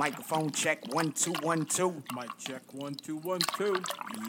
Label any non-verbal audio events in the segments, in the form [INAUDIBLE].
Microphone check one two one two. Mic check one two one two.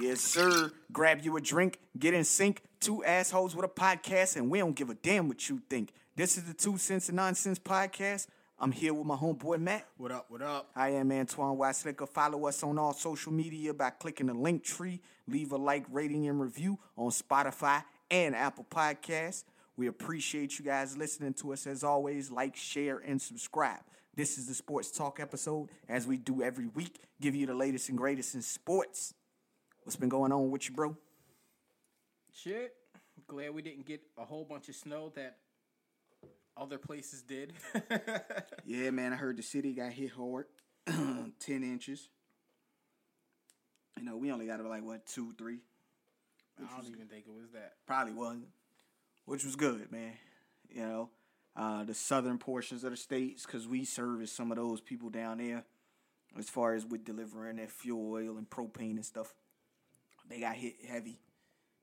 Yes, sir. Grab you a drink, get in sync. Two assholes with a podcast, and we don't give a damn what you think. This is the Two Cents and Nonsense podcast. I'm here with my homeboy Matt. What up? What up? I am Antoine Weislicker. Follow us on all social media by clicking the Linktree. Leave a like, rating, and review on Spotify and Apple Podcasts. We appreciate you guys listening to us as always. Like, share, and subscribe. This is the Sports Talk episode, as we do every week. Give you the latest and greatest in sports. What's been going on with you, bro? Shit. Glad we didn't get a whole bunch of snow that other places did. [LAUGHS] Yeah, man, I heard the city got hit hard. [CLEARS THROAT] 10 inches. You know, we only got like, what, two, three? I don't even think it was that. probably wasn't, which was good, man. You know, uh, the southern portions of the states, because we service some of those people down there, as far as with delivering that fuel oil and propane and stuff. They got hit heavy.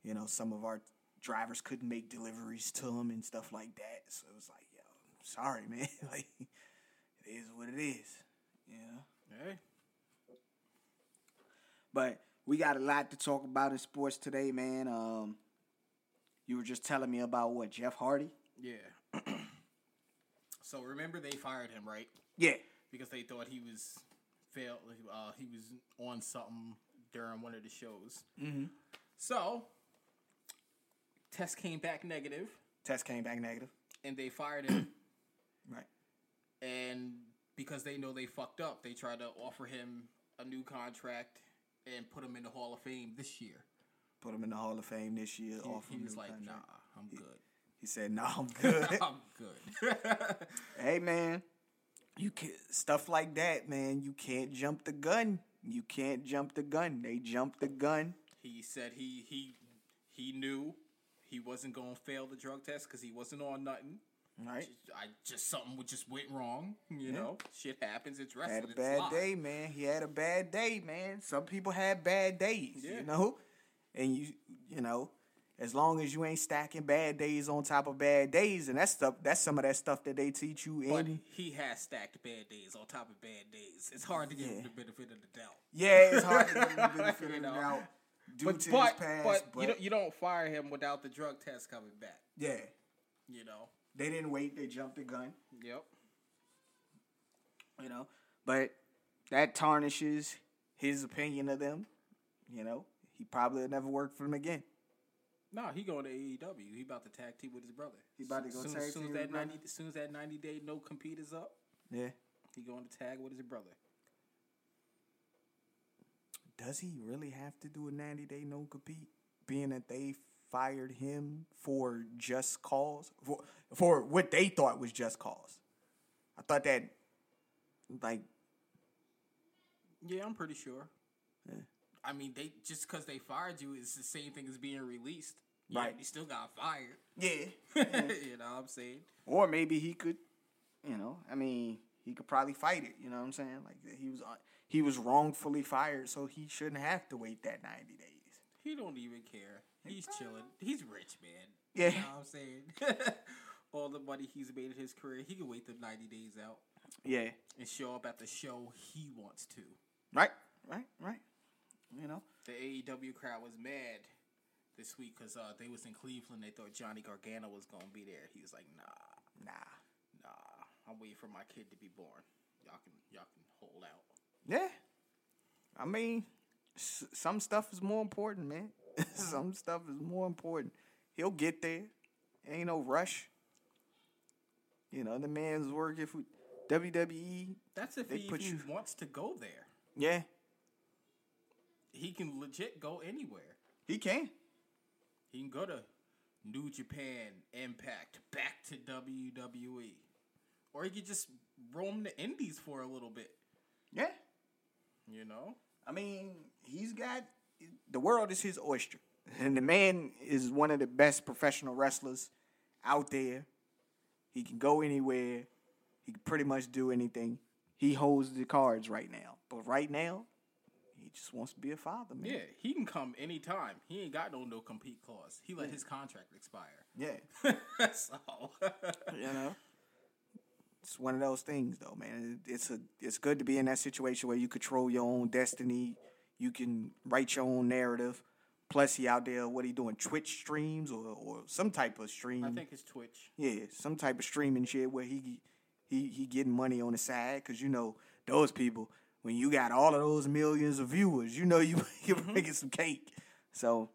You know, some of our drivers couldn't make deliveries to them and stuff like that. So it was like, yo, sorry, [LAUGHS] man. like, it is what it is. You know. Hey. But we got a lot to talk about in sports today, man. Um, you were just telling me about what Jeff Hardy. Yeah. [CLEARS THROAT] so remember they fired him, right? Yeah, Because they thought he was failed. Uh, he was on something during one of the shows. Mm-hmm. So test came back negative, test came back negative. and they fired him. [COUGHS] Right. and because they know they fucked up, they tried to offer him a new contract and put him in the Hall of Fame this year. Put him in the Hall of Fame this year. He, he was like, "Nah. I'm good. He said, "No, I'm good." [LAUGHS] I'm good." [LAUGHS] hey, man, you can stuff like that, man. You can't jump the gun. You can't jump the gun. They jumped the gun. he said he he he knew he wasn't gonna fail the drug test because he wasn't on nothing. Right. I just something would just went wrong. You know, shit happens. It's wrestling. Had a bad live. day, man. He had a bad day, man. Some people had bad days, Yeah. you know. And you, you know, as long as you ain't stacking bad days on top of bad days, and that's stuff. That's some of that stuff that they teach you But in. he has stacked bad days on top of bad days. It's hard to give him the benefit of the doubt. Yeah, it's hard to give him the [LAUGHS] benefit of the doubt due But to but, his past. but, But, you don't you don't fire him without the drug test coming back. yeah, You know. they didn't wait. They jumped the gun. Yep. you know. But that tarnishes his opinion of them. You know, he probably never worked for them again. No, he going to AEW. He about to tag team with his brother. He about to go soon, tag soon team as with that ninety, as soon as that ninety day no compete is up, Yeah. he going to tag with his brother. Does he really have to do a 90 day no compete, being that they fired him for just cause? For, for what they thought was just cause. I thought that, like, Yeah, I'm pretty sure. Yeah. I mean, they just because they fired you is the same thing as being released. Yeah, Right. You still got fired. yeah. [LAUGHS] you know what I'm saying? or maybe he could, you know, I mean, he could probably fight it. You know what I'm saying? Like he was, uh, he was wrongfully fired, so he shouldn't have to wait that 90 days. He don't even care. He's chilling. He's rich, man. Yeah. You know what I'm saying? [LAUGHS] All the money he's made in his career, he can wait the 90 days out Yeah. and show up at the show he wants to. Right. Right. Right. You know. The AEW crowd was mad this week because uh, they was in Cleveland. They thought Johnny Gargano was gonna be there. He was like, "Nah, Nah. nah, I'm waiting for my kid to be born. Y'all can, y'all can hold out." Yeah. I mean, s- some stuff is more important, man. [LAUGHS] some stuff is more important. He'll get there. Ain't no rush. You know, the man's working for WWE. That's if They he put even you- wants to go there. Yeah, He can legit go anywhere. he can. He can go to New Japan, Impact, back to WWE, or he could just roam the Indies for a little bit. Yeah. You know, I mean, he's got the world is his oyster. And the man is one of the best professional wrestlers out there. He can go anywhere. He can pretty much do anything. He holds the cards right now. But right now, he just wants to be a father, man. yeah, he can come anytime. He ain't got no no compete clause. He let his contract expire. Yeah. [LAUGHS] so [LAUGHS] You know? it's one of those things, though, man. It's a it's good to be in that situation where you control your own destiny. You can write your own narrative. Plus, he out there. What he doing? Twitch streams or, or some type of stream. I think it's Twitch. Yeah, some type of streaming shit where he he he getting money on the side because you know those people when you got all of those millions of viewers, you know you [LAUGHS] you're Mm-hmm. making some cake. So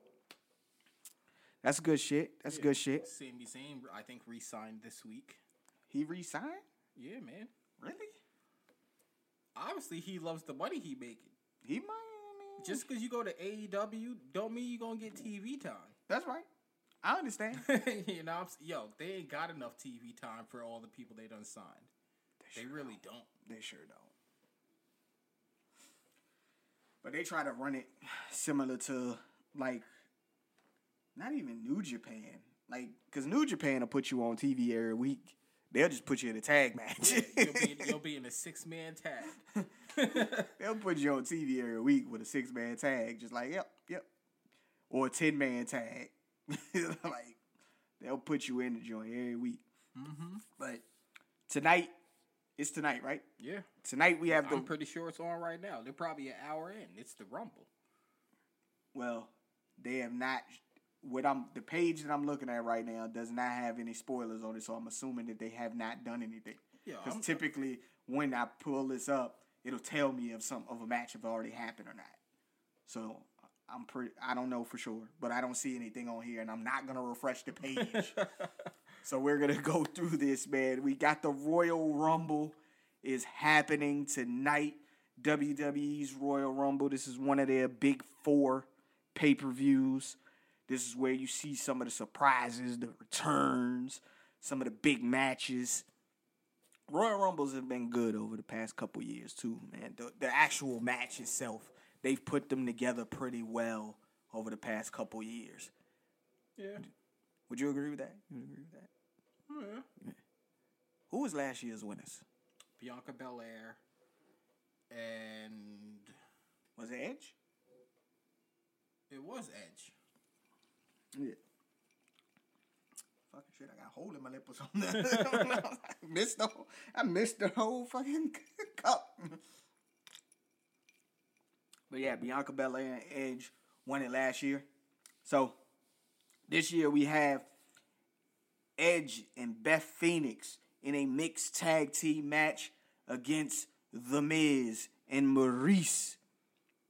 that's good shit. That's good shit. Sami Zayn, I think, re-signed this week. He resigned? Yeah, man. Really? Obviously, he loves the money he making. He might. I mean, Just because you go to AEW, don't mean you gonna get TV time. that's right. I understand. [LAUGHS] you know, I'm, yo, they ain't got enough TV time for all the people they done signed. They really don't. They sure don't. But they try to run it similar to like not even New Japan. Like, cause New Japan will put you on TV every week. They'll just put you in a tag match. You'll be, you'll be [LAUGHS] in a six man tag. [LAUGHS] They'll put you on TV every week with a six man tag, just like yep, yep, or a ten man tag. [LAUGHS] like they'll put you in the joint every week. Mm-hmm. But tonight, it's tonight, right? Yeah, Tonight we have the I'm pretty sure it's on right now. They're probably an hour in. It's the Rumble. Well, they have not. What I'm the page that I'm looking at right now does not have any spoilers on it, so I'm assuming that they have not done anything. Yeah, because typically when I pull this up, it'll tell me if some of a match have already happened or not. So I'm pretty. I don't know for sure, but I don't see anything on here, and I'm not gonna refresh the page. [LAUGHS] so we're gonna go through this, man. We got the Royal Rumble is happening tonight. WWE's Royal Rumble. This is one of their big four pay per views. This is where you see some of the surprises, the returns, some of the big matches. Royal Rumbles have been good over the past couple years too, man. The, the actual match itself, they've put them together pretty well over the past couple years. Yeah. Would you agree with that? You would agree with that? Yeah. Who was last year's winners? Bianca Belair and Was it Edge? it was Edge. Yeah. Fucking shit, I got a hole in my lip or something. I missed the whole, I missed the whole fucking [LAUGHS] cup. But yeah, Bianca Belair and Edge won it last year. So this year we have Edge and Beth Phoenix in a mixed tag team match against The Miz and Maryse.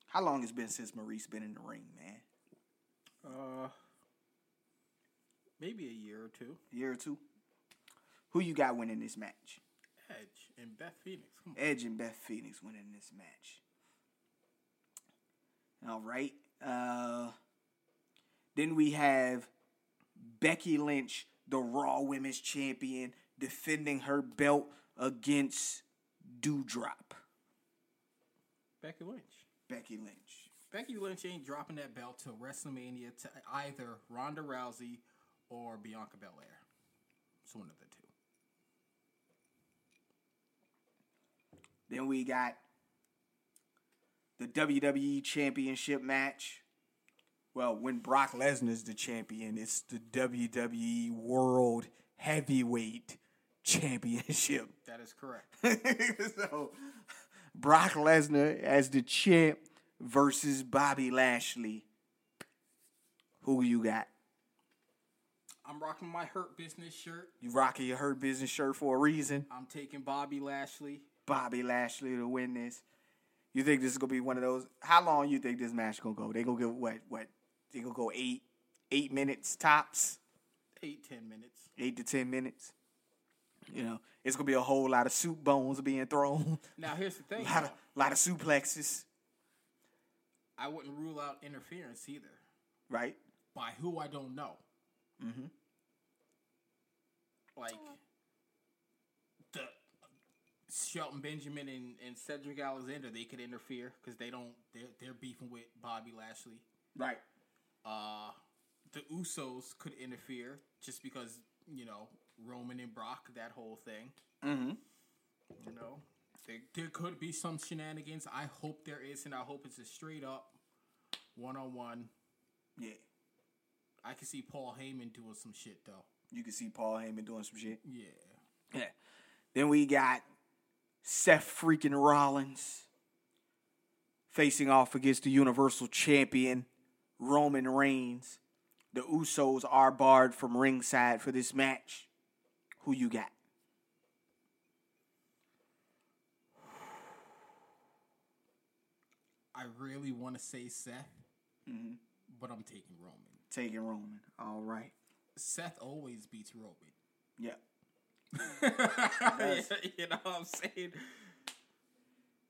How long has it been since Maryse been in the ring, man? Uh, maybe a year or two. A year or two? Who you got winning this match? Edge and Beth Phoenix. Edge and Beth Phoenix winning this match. All right. Uh, then we have Becky Lynch, the Raw Women's Champion, defending her belt against Doudrop. Becky Lynch. Becky Lynch. Becky Lynch ain't dropping that belt till WrestleMania to either Ronda Rousey or Bianca Belair. It's one of the two. Then we got the WWE Championship match. Well, when Brock Lesnar's the champion, it's the WWE World Heavyweight Championship. [LAUGHS] That is correct. [LAUGHS] so, Brock Lesnar as the champ versus Bobby Lashley. Who you got? I'm rocking my Hurt Business shirt. You rocking your Hurt Business shirt for a reason. I'm taking Bobby Lashley. Bobby Lashley to win this. You think this is gonna be one of those? How long you think this match gonna go? They gonna go what? What? They gonna go eight, eight minutes tops, Eight, ten minutes. eight to ten minutes. You know, it's gonna be a whole lot of soup bones being thrown, Now here's the [LAUGHS] thing. a lot of, lot of suplexes, I wouldn't rule out interference either. right? By who I don't know. Mm-hmm. Like the Shelton Benjamin and, and Cedric Alexander, they could interfere because they don't. They're they're beefing with Bobby Lashley. Right. Uh, the Usos could interfere just because you know Roman and Brock, that whole thing. Mm-hmm. You know, there, there could be some shenanigans. I hope there is, and I hope it's a straight up one on one. Yeah. I can see Paul Heyman doing some shit though. You can see Paul Heyman doing some shit. Yeah. Yeah. Then we got Seth freaking Rollins facing off against the Universal Champion Roman Reigns. The Usos are barred from ringside for this match. Who you got? I really want to say Seth, Mm-hmm. but I'm taking Roman. Taking Roman. All right. Seth always beats Roman. [LAUGHS] Yeah. you know what I'm saying?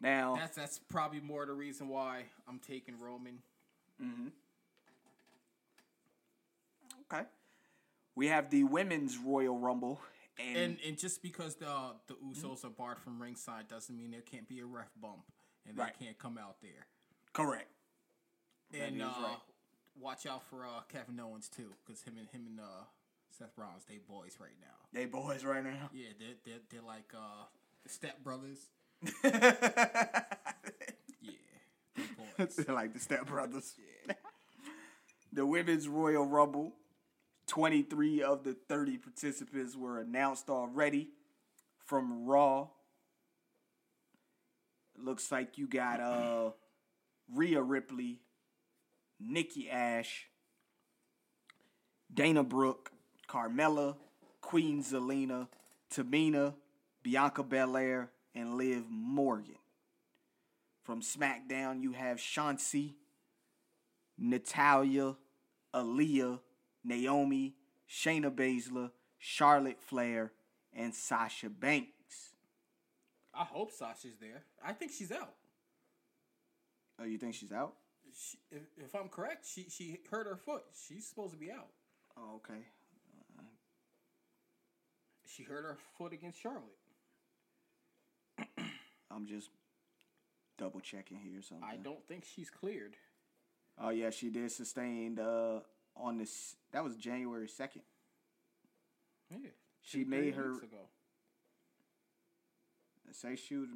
Now, That's that's probably more the reason why I'm taking Roman. Okay. We have the women's Royal Rumble, and, And and just because the the Usos are barred from ringside doesn't mean there can't be a ref bump and Right. they can't come out there. correct. And uh, right. watch out for uh, Kevin Owens too, because him and him and uh, Seth Rollins they boys right now. They boys right now. Yeah, they're they're, they're like uh, the step brothers. [LAUGHS] Yeah, [LAUGHS] they boys. They're like the Step Brothers. [LAUGHS] the women's Royal Rumble. 23 of the 30 participants were announced already from Raw. Looks like you got uh Rhea Ripley, Nikki Ash, Dana Brooke, Carmella, Queen Zelina, Tamina, Bianca Belair, and Liv Morgan. From SmackDown, you have Shotzi, Natalya, Aliyah, Naomi, Shayna Baszler, Charlotte Flair, and Sasha Banks. I hope Sasha's there. I think she's out. Oh, you think she's out? She, if, if I'm correct, she she hurt her foot. She's supposed to be out. Oh, okay. She hurt her foot against Charlotte. [CLEARS THROAT] I'm just double checking here something. I don't think she's cleared. Oh yeah, she did sustain uh on this that was January second. Yeah, She made her ago. say she was,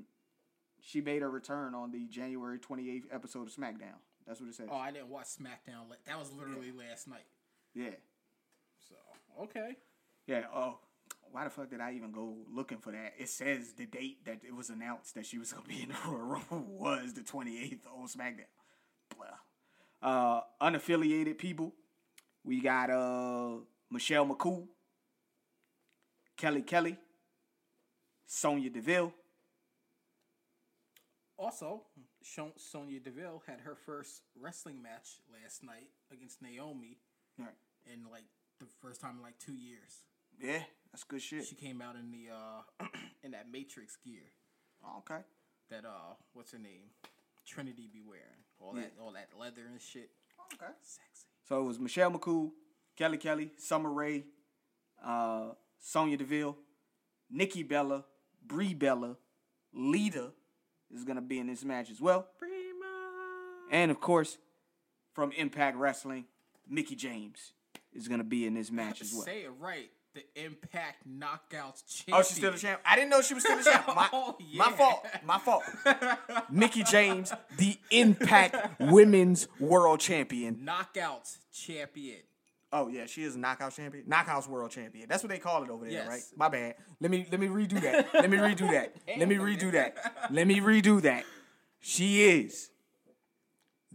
she made her return on the January twenty eighth episode of SmackDown. That's what it says. Oh, I didn't watch SmackDown. That was literally last night. yeah. So okay. Yeah. Oh, why the fuck did I even go looking for that? It says the date that it was announced that she was gonna be in the [LAUGHS] Royal Rumble was the twenty eighth on SmackDown. Blah. Uh, unaffiliated people. We got uh Michelle McCool, Kelly Kelly, Sonya Deville. Also, Sonya Deville had her first wrestling match last night against Naomi, Right. in like the first time in like two years. Yeah, that's good shit. She came out in the uh [CLEARS THROAT] in that Matrix gear okay. that uh what's her name Trinity be wearing all that all that leather and shit. Okay. Sexy. So it was Michelle McCool, Kelly Kelly, Summer Rae, uh, Sonya Deville, Nikki Bella, Brie Bella, Lita is gonna be in this match as well, Prima. and of course, from Impact Wrestling, Mickie James is gonna be in this match as well. Say it right. The Impact Knockouts champion. Oh, she's still the champ. I didn't know she was still the champ. My, [LAUGHS] Oh, my fault. My fault. Mickie James, the Impact Women's World Champion. Knockouts champion. Oh yeah, she is a knockout champion. Knockouts world champion. That's what they call it over there, Yes. right? My bad. Let me let me redo that. Let me redo that. Let me redo that. Let me redo that. She is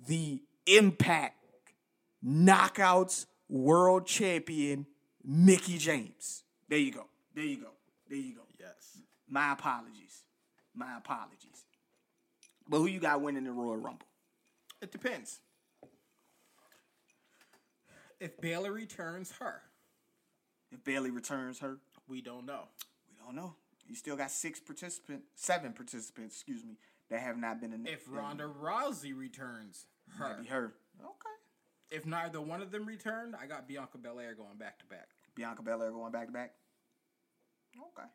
the Impact Knockouts world champion, Mickie James. There you go. There you go. There you go. Yes. My apologies. My apologies. But who you got winning the Royal Rumble? It depends. If Bayley returns her, If Bayley returns her, we don't know. We don't know. You still got six participants, seven participants, excuse me, that have not been in. If Ronda Rousey returns her, be heard. Okay. If neither one of them returned, I got Bianca Belair going back to back. Bianca Belair going back to back. Okay.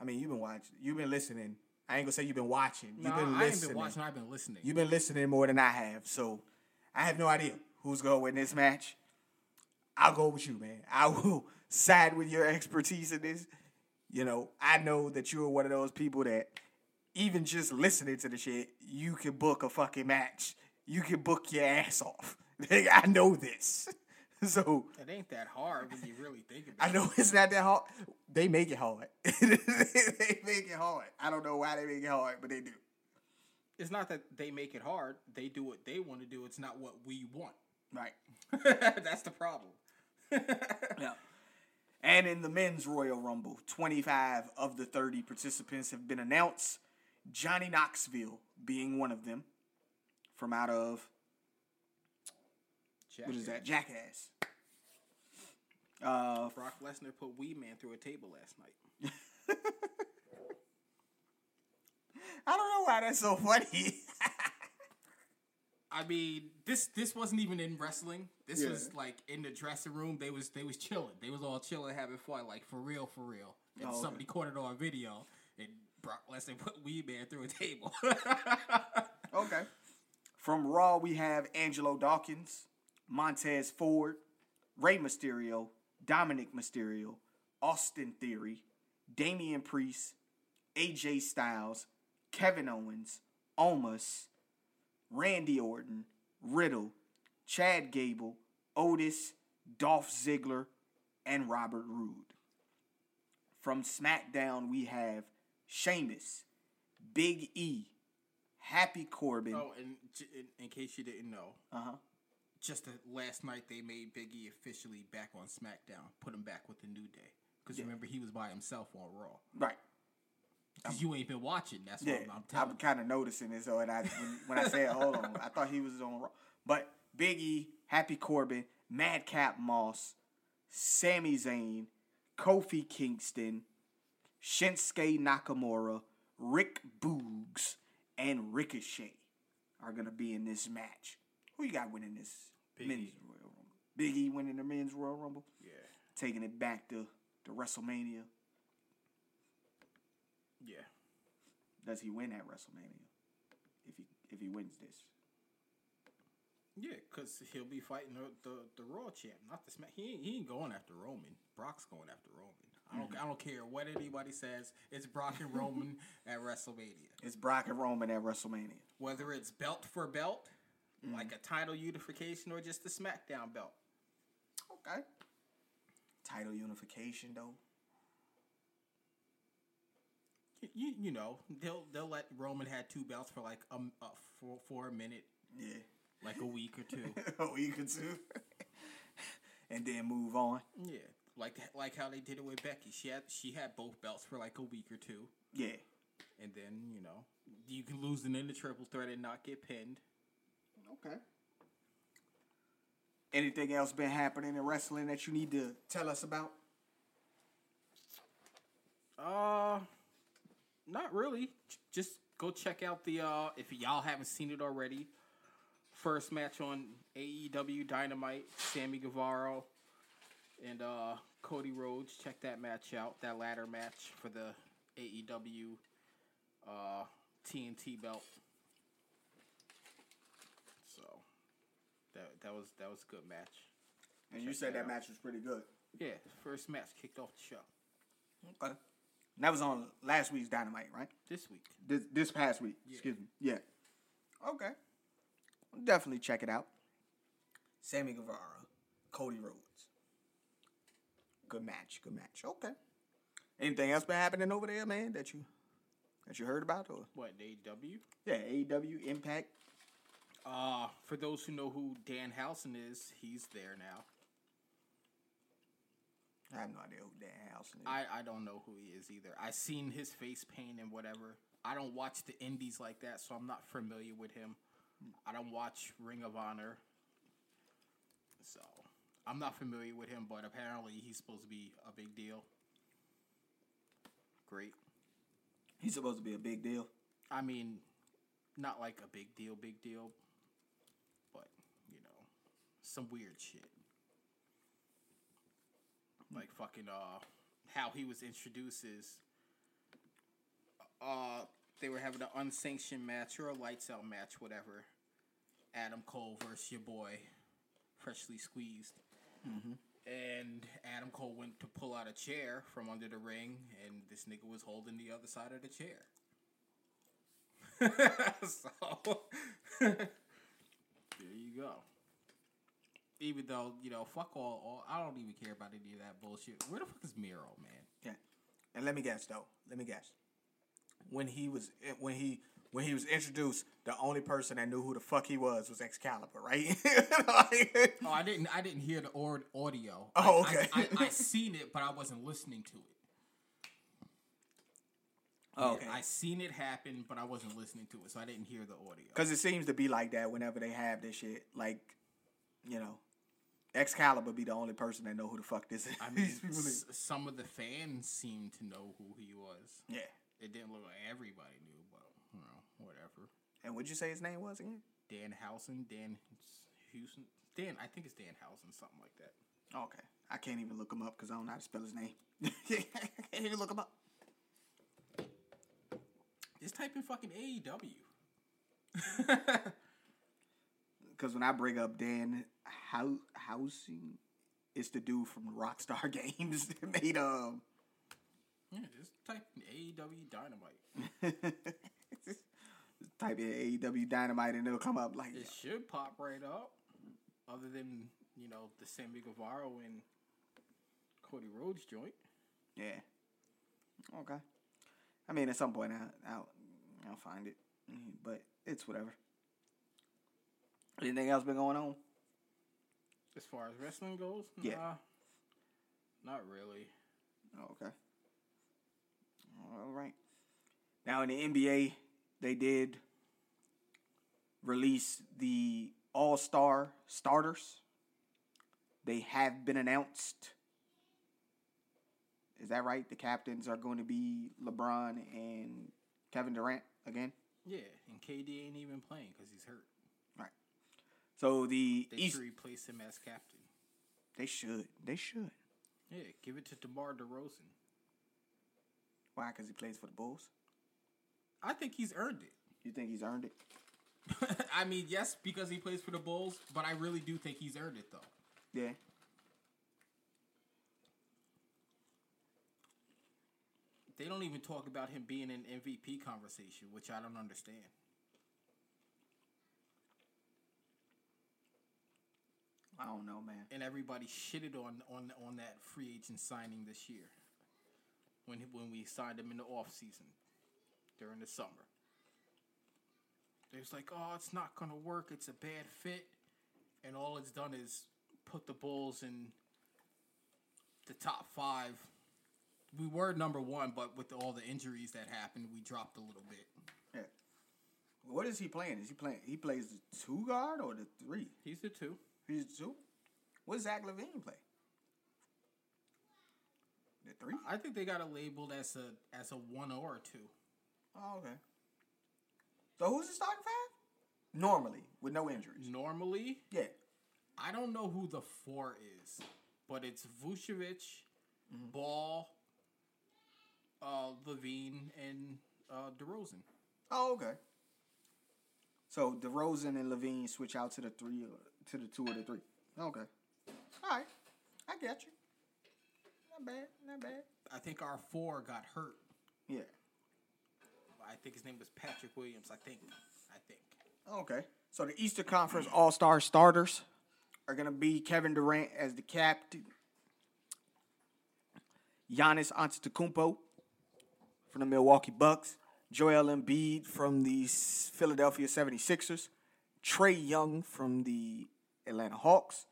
I mean, you've been watching. You've been listening. I ain't gonna say you've been watching. You've Nah, been I ain't listening. been watching. I've been listening. You've been listening more than I have. So I have no idea who's gonna win this match. I'll go with you, man. I will [LAUGHS] side with your expertise in this. You know, I know that you're one of those people that even just listening to the shit, you can book a fucking match. You can book your ass off. [LAUGHS] I know this. [LAUGHS] so It ain't that hard when you really think about it. I know it's not that hard. They make it hard. [LAUGHS] they make it hard. I don't know why they make it hard, but they do. It's not that they make it hard. They do what they want to do. It's not what we want. Right. That's the problem. Yeah. And in the men's Royal Rumble, 25 of the 30 participants have been announced. Johnny Knoxville being one of them from out of, what is that? Jackass. Uh, Brock Lesnar put Wee Man through a table last night. [LAUGHS] I don't know why that's so funny. [LAUGHS] I mean, this this wasn't even in wrestling. This Yeah. was like in the dressing room. They was they was chilling. They was all chilling, having fun, like for real, for real. And Oh, okay. somebody caught it on video, and Brock Lesnar put Wee Man through a table. [LAUGHS] okay. From Raw, we have Angelo Dawkins, Montez Ford, Rey Mysterio, Dominik Mysterio, Austin Theory, Damian Priest, AJ Styles, Kevin Owens, Omos, Randy Orton, Riddle, Chad Gable, Otis, Dolph Ziggler, and Robert Roode. From SmackDown, we have Sheamus, Big E, Happy Corbin. oh, and j- in, in case you didn't know, Uh huh. just the, last night they made Big E officially back on SmackDown. Put him back with the New Day. Because remember he was by himself on Raw. Right. Because you ain't been watching. That's Yeah, what I'm, I'm telling I'm kind of noticing this. So, and I when, when I said, "Hold on," I thought he was on. Raw. But Big E, Happy Corbin, Madcap Moss, Sami Zayn, Kofi Kingston, Shinsuke Nakamura, Rick Boogs, and Ricochet are gonna be in this match. Who you got winning this Big men's E. Royal Rumble? Big E winning the men's Royal Rumble. Yeah. taking it back to to WrestleMania. Yeah. Does he win at WrestleMania? If he if he wins this. Yeah, because he'll be fighting the, the, the Raw champ, not the Smack. He ain't, he ain't going after Roman. Brock's going after Roman. I don't I don't care what anybody says. It's Brock and Roman [LAUGHS] at WrestleMania. It's Brock and Roman at WrestleMania. Whether it's belt for belt, like a title unification, or just the SmackDown belt. Okay. Title unification though. You, you, know they'll they'll let Roman had two belts for like um uh, for for a minute, Yeah. like a week or two. oh, you could too. and then move on. yeah, like like how they did it with Becky. She had she had both belts for like a week or two. Yeah. And then, you know, you can lose in the triple threat and not get pinned. Okay. Anything else been happening in wrestling that you need to tell us about? Uh, not really. Just go check out the, uh, if y'all haven't seen it already, first match on AEW Dynamite, Sammy Guevara and uh, Cody Rhodes. Check that match out, that ladder match for the AEW uh, TNT belt. So, that, that was that was a good match. And you said that match was pretty good. Yeah, first match kicked off the show Okay. And that was on last week's Dynamite, right? this week. This this past week. Excuse me. Yeah. Okay. Definitely check it out. Sammy Guevara, Cody Rhodes. Good match. Good match. Okay. Anything else been happening over there, man? That you that you heard about or What AEW? yeah, AEW Impact. Uh, for those who know who Danhausen is, he's there now. I have no idea who Dan Housen is. I, I don't know who he is either. I seen his face paint and whatever. I don't watch the indies like that, so I'm not familiar with him. I don't watch Ring of Honor, so I'm not familiar with him. But apparently, he's supposed to be a big deal. Great. He's supposed to be a big deal. I mean, not like a big deal, big deal, but you know, some weird shit. Like fucking uh, how he was introduced is uh, they were having an unsanctioned match or a lights out match, whatever. Adam Cole versus your boy, freshly squeezed. And Adam Cole went to pull out a chair from under the ring, and this nigga was holding the other side of the chair. [LAUGHS] so [LAUGHS] there you go. Even though you know, fuck all, all. I don't even care about any of that bullshit. Where the fuck is Miro, man? Yeah. And let me guess though. Let me guess. When he was eh, when he when he was introduced, the only person that knew who the fuck he was was Excalibur, right? [LAUGHS] Oh, I didn't. I didn't hear the or- audio. Oh, I- okay. I, I, I seen it, but I wasn't listening to it. Oh, okay. I seen it happen, but I wasn't listening to it, so I didn't hear the audio. Because it seems to be like that whenever they have this shit. Like, you know, Excalibur be the only person that know who the fuck this is. I mean, These people is- s- some of the fans seemed to know who he was. yeah. It didn't look like everybody knew, but you know, whatever. And what'd you say his name was again? Danhausen, Dan Houston, Dan. I think it's Danhausen, something like that. Okay. I can't even look him up because I don't know how to spell his name. [LAUGHS] I can't even look him up. Just type in fucking AEW. Because [LAUGHS] when I bring up Dan Hou- Housing, it's the dude from Rockstar [LAUGHS] Games that made um. Yeah, just type in AEW Dynamite. Type in AEW Dynamite and it'll come up like It should pop right up. Other than you know the Sammy Guevara and Cody Rhodes joint. yeah. Okay. I mean, at some point I, I'll I'll find it, but it's whatever. Anything else been going on? As far as wrestling goes, Yeah. nah, not really. Okay. All right. Now in the NBA, they did release the All Star starters. They have been announced. Is that right? The captains are going to be LeBron and Kevin Durant again. Yeah, and KD ain't even playing because he's hurt. Right. So the They East, should replace him as captain. they should, they should. Yeah, give it to DeMar DeRozan. Why? Because he plays for the Bulls. I think he's earned it. You think he's earned it? [LAUGHS] I mean, yes, because he plays for the Bulls, but I really do think he's earned it though. Yeah. They don't even talk about him being in MVP conversation, which I don't understand. I don't know, man. And everybody shitted on on on that free agent signing this year. When when we signed him in the off season during the summer. They was like, "Oh, it's not gonna work. It's a bad fit," and all it's done is put the Bulls in the top five. We were number one, but with all the injuries that happened, we dropped a little bit. Yeah. What is he playing? Is he playing? He plays the two guard or the three? He's the two. He's the two. What does Zach LaVine play? The three. I think they got it labeled as a as a one or a two. Oh, okay. So who's the starting five? Normally, with no injuries. Normally, Yeah. I don't know who the four is, but it's Vucevic, Ball, uh, LaVine, and uh, DeRozan. Oh, okay. So DeRozan and LaVine switch out to the three, to the two or the three. Okay. All right. I get you. Not bad. Not bad. I think our four got hurt. Yeah. I think his name was Patrick Williams. I think. I think. Okay. So the Eastern Conference All Star starters are gonna be Kevin Durant as the captain, Giannis Antetokounmpo from the Milwaukee Bucks, Joel Embiid from the Philadelphia 76ers, Trae Young from the Atlanta Hawks,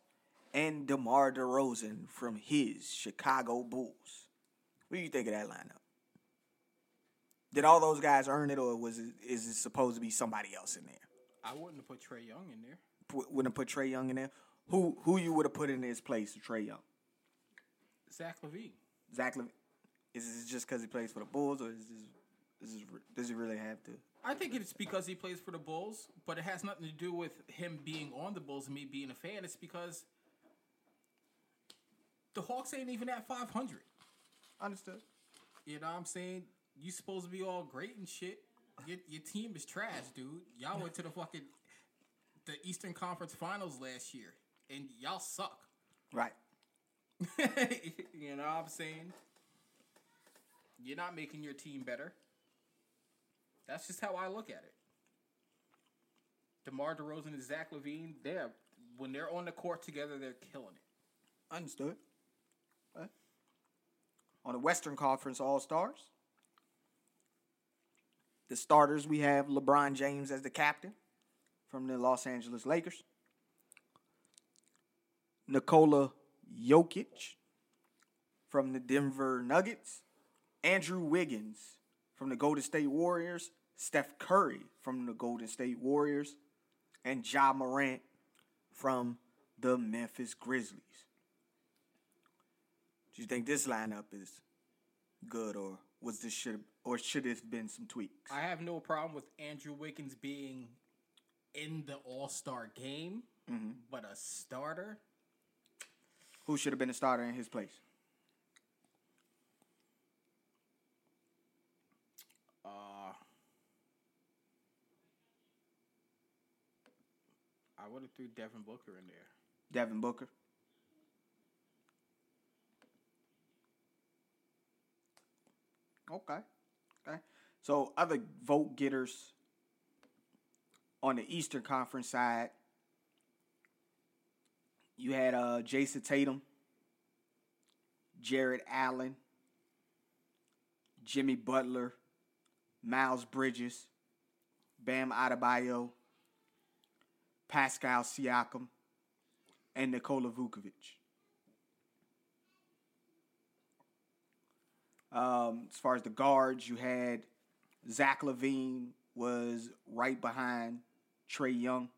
and DeMar DeRozan from his Chicago Bulls. What do you think of that lineup? Did all those guys earn it, or was it is it supposed to be somebody else in there? I wouldn't have put Trae Young in there. put, wouldn't have put Trae Young in there. Who who you would have put in his place to Trae Young? Zach LaVine. Zach LaVine. Is this just because he plays for the Bulls, or is this, is this does he really have to? I think it's because he plays for the Bulls, but it has nothing to do with him being on the Bulls and me being a fan. It's because the Hawks ain't even at 500. Understood. You know what I'm saying? You supposed to be all great and shit. Your, your team is trash, dude. Y'all went to the fucking the Eastern Conference Finals last year, and y'all suck. Right. [LAUGHS] you know what I'm saying? You're not making your team better. That's just how I look at it. DeMar DeRozan and Zach LaVine, they're when they're on the court together, they're killing it. Understood. Okay. On the Western Conference All Stars, the starters we have LeBron James as the captain from the Los Angeles Lakers, Nikola Jokic from the Denver Nuggets, Andrew Wiggins from the Golden State Warriors, Steph Curry from the Golden State Warriors, and Ja Morant from the Memphis Grizzlies. Do you think this lineup is good, or was this should or should it have been some tweaks? I have no problem with Andrew Wiggins being in the All Star game, but a starter. Who should have been a starter in his place? Uh, I would have threw Devin Booker in there. Devin Booker. Okay. Okay. So other vote getters on the Eastern Conference side, you had uh Jayson Tatum, Jarrett Allen, Jimmy Butler, Miles Bridges, Bam Adebayo, Pascal Siakam, and Nikola Vukovic. Um, as far as the guards, you had Zach LaVine was right behind Trae Young.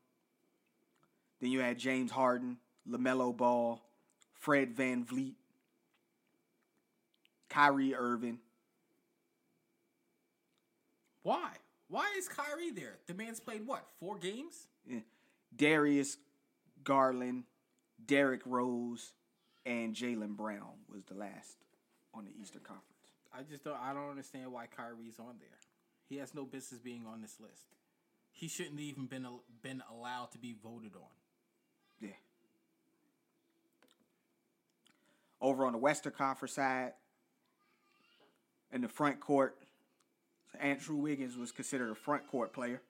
Then you had James Harden, LaMelo Ball, Fred VanVleet, Kyrie Irving. Why? Why is Kyrie there? The man's played what? Four games? eh, Darius Garland, Derrick Rose, and Jaylen Brown was the last on the Eastern Conference. I just don't. I don't understand why Kyrie's on there. He has no business being on this list. He shouldn't even been been allowed to be voted on. Yeah. Over on the Western Conference side, in the front court, Andrew Wiggins was considered a front court player.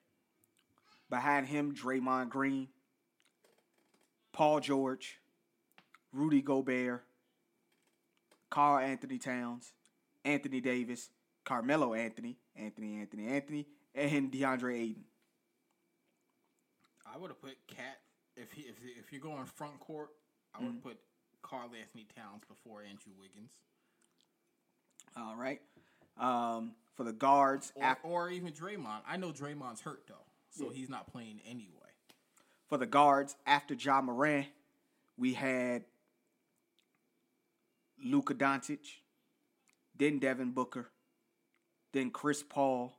Behind him, Draymond Green, Paul George, Rudy Gobert, Karl-Anthony Towns, Anthony Davis, Carmelo Anthony, Anthony Anthony Anthony, and DeAndre Ayton. I would have put Cat if he if if you're going front court. I would have put Karl-Anthony Towns before Andrew Wiggins, All right. Um, for the guards, or, or even Draymond. I know Draymond's hurt though, so he's not playing anyway. for the guards after Ja Morant, we had Luka Doncic, then Devin Booker, then Chris Paul,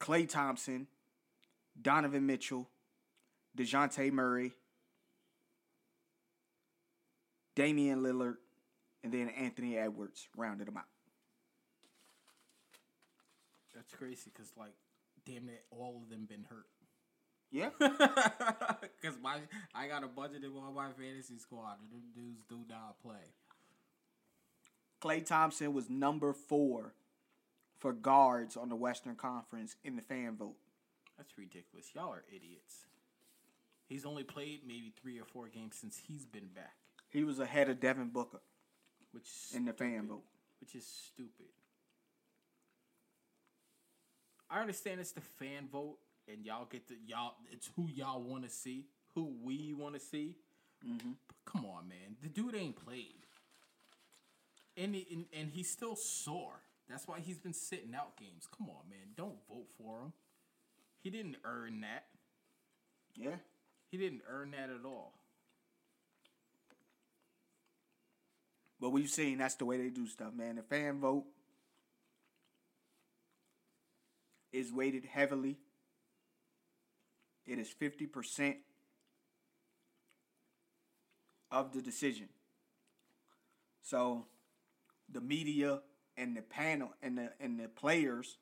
Klay Thompson, Donovan Mitchell, Dejounte Murray, Damian Lillard, and then Anthony Edwards rounded them out. That's crazy because like, damn it, all of them been hurt. Yeah. [LAUGHS] Because my I got a budget in on my fantasy squad, and them dudes do not play. Klay Thompson was number four for guards on the Western Conference in the fan vote. That's ridiculous. Y'all are idiots. He's only played maybe three or four games since he's been back, He was ahead of Devin Booker which in the fan vote. which is stupid. I understand it's the fan vote, and y'all get the y'all. It's who y'all want to see, who we want to see. Mm-hmm. But come on, man, the dude ain't played, and, he, and and he's still sore. That's why he's been sitting out games. Come on, man, don't vote for him. He didn't earn that. Yeah. He didn't earn that at all. But we've seen that's the way they do stuff, man. The fan vote is weighted heavily. It is 50% of the decision. So the media and the panel and the and the players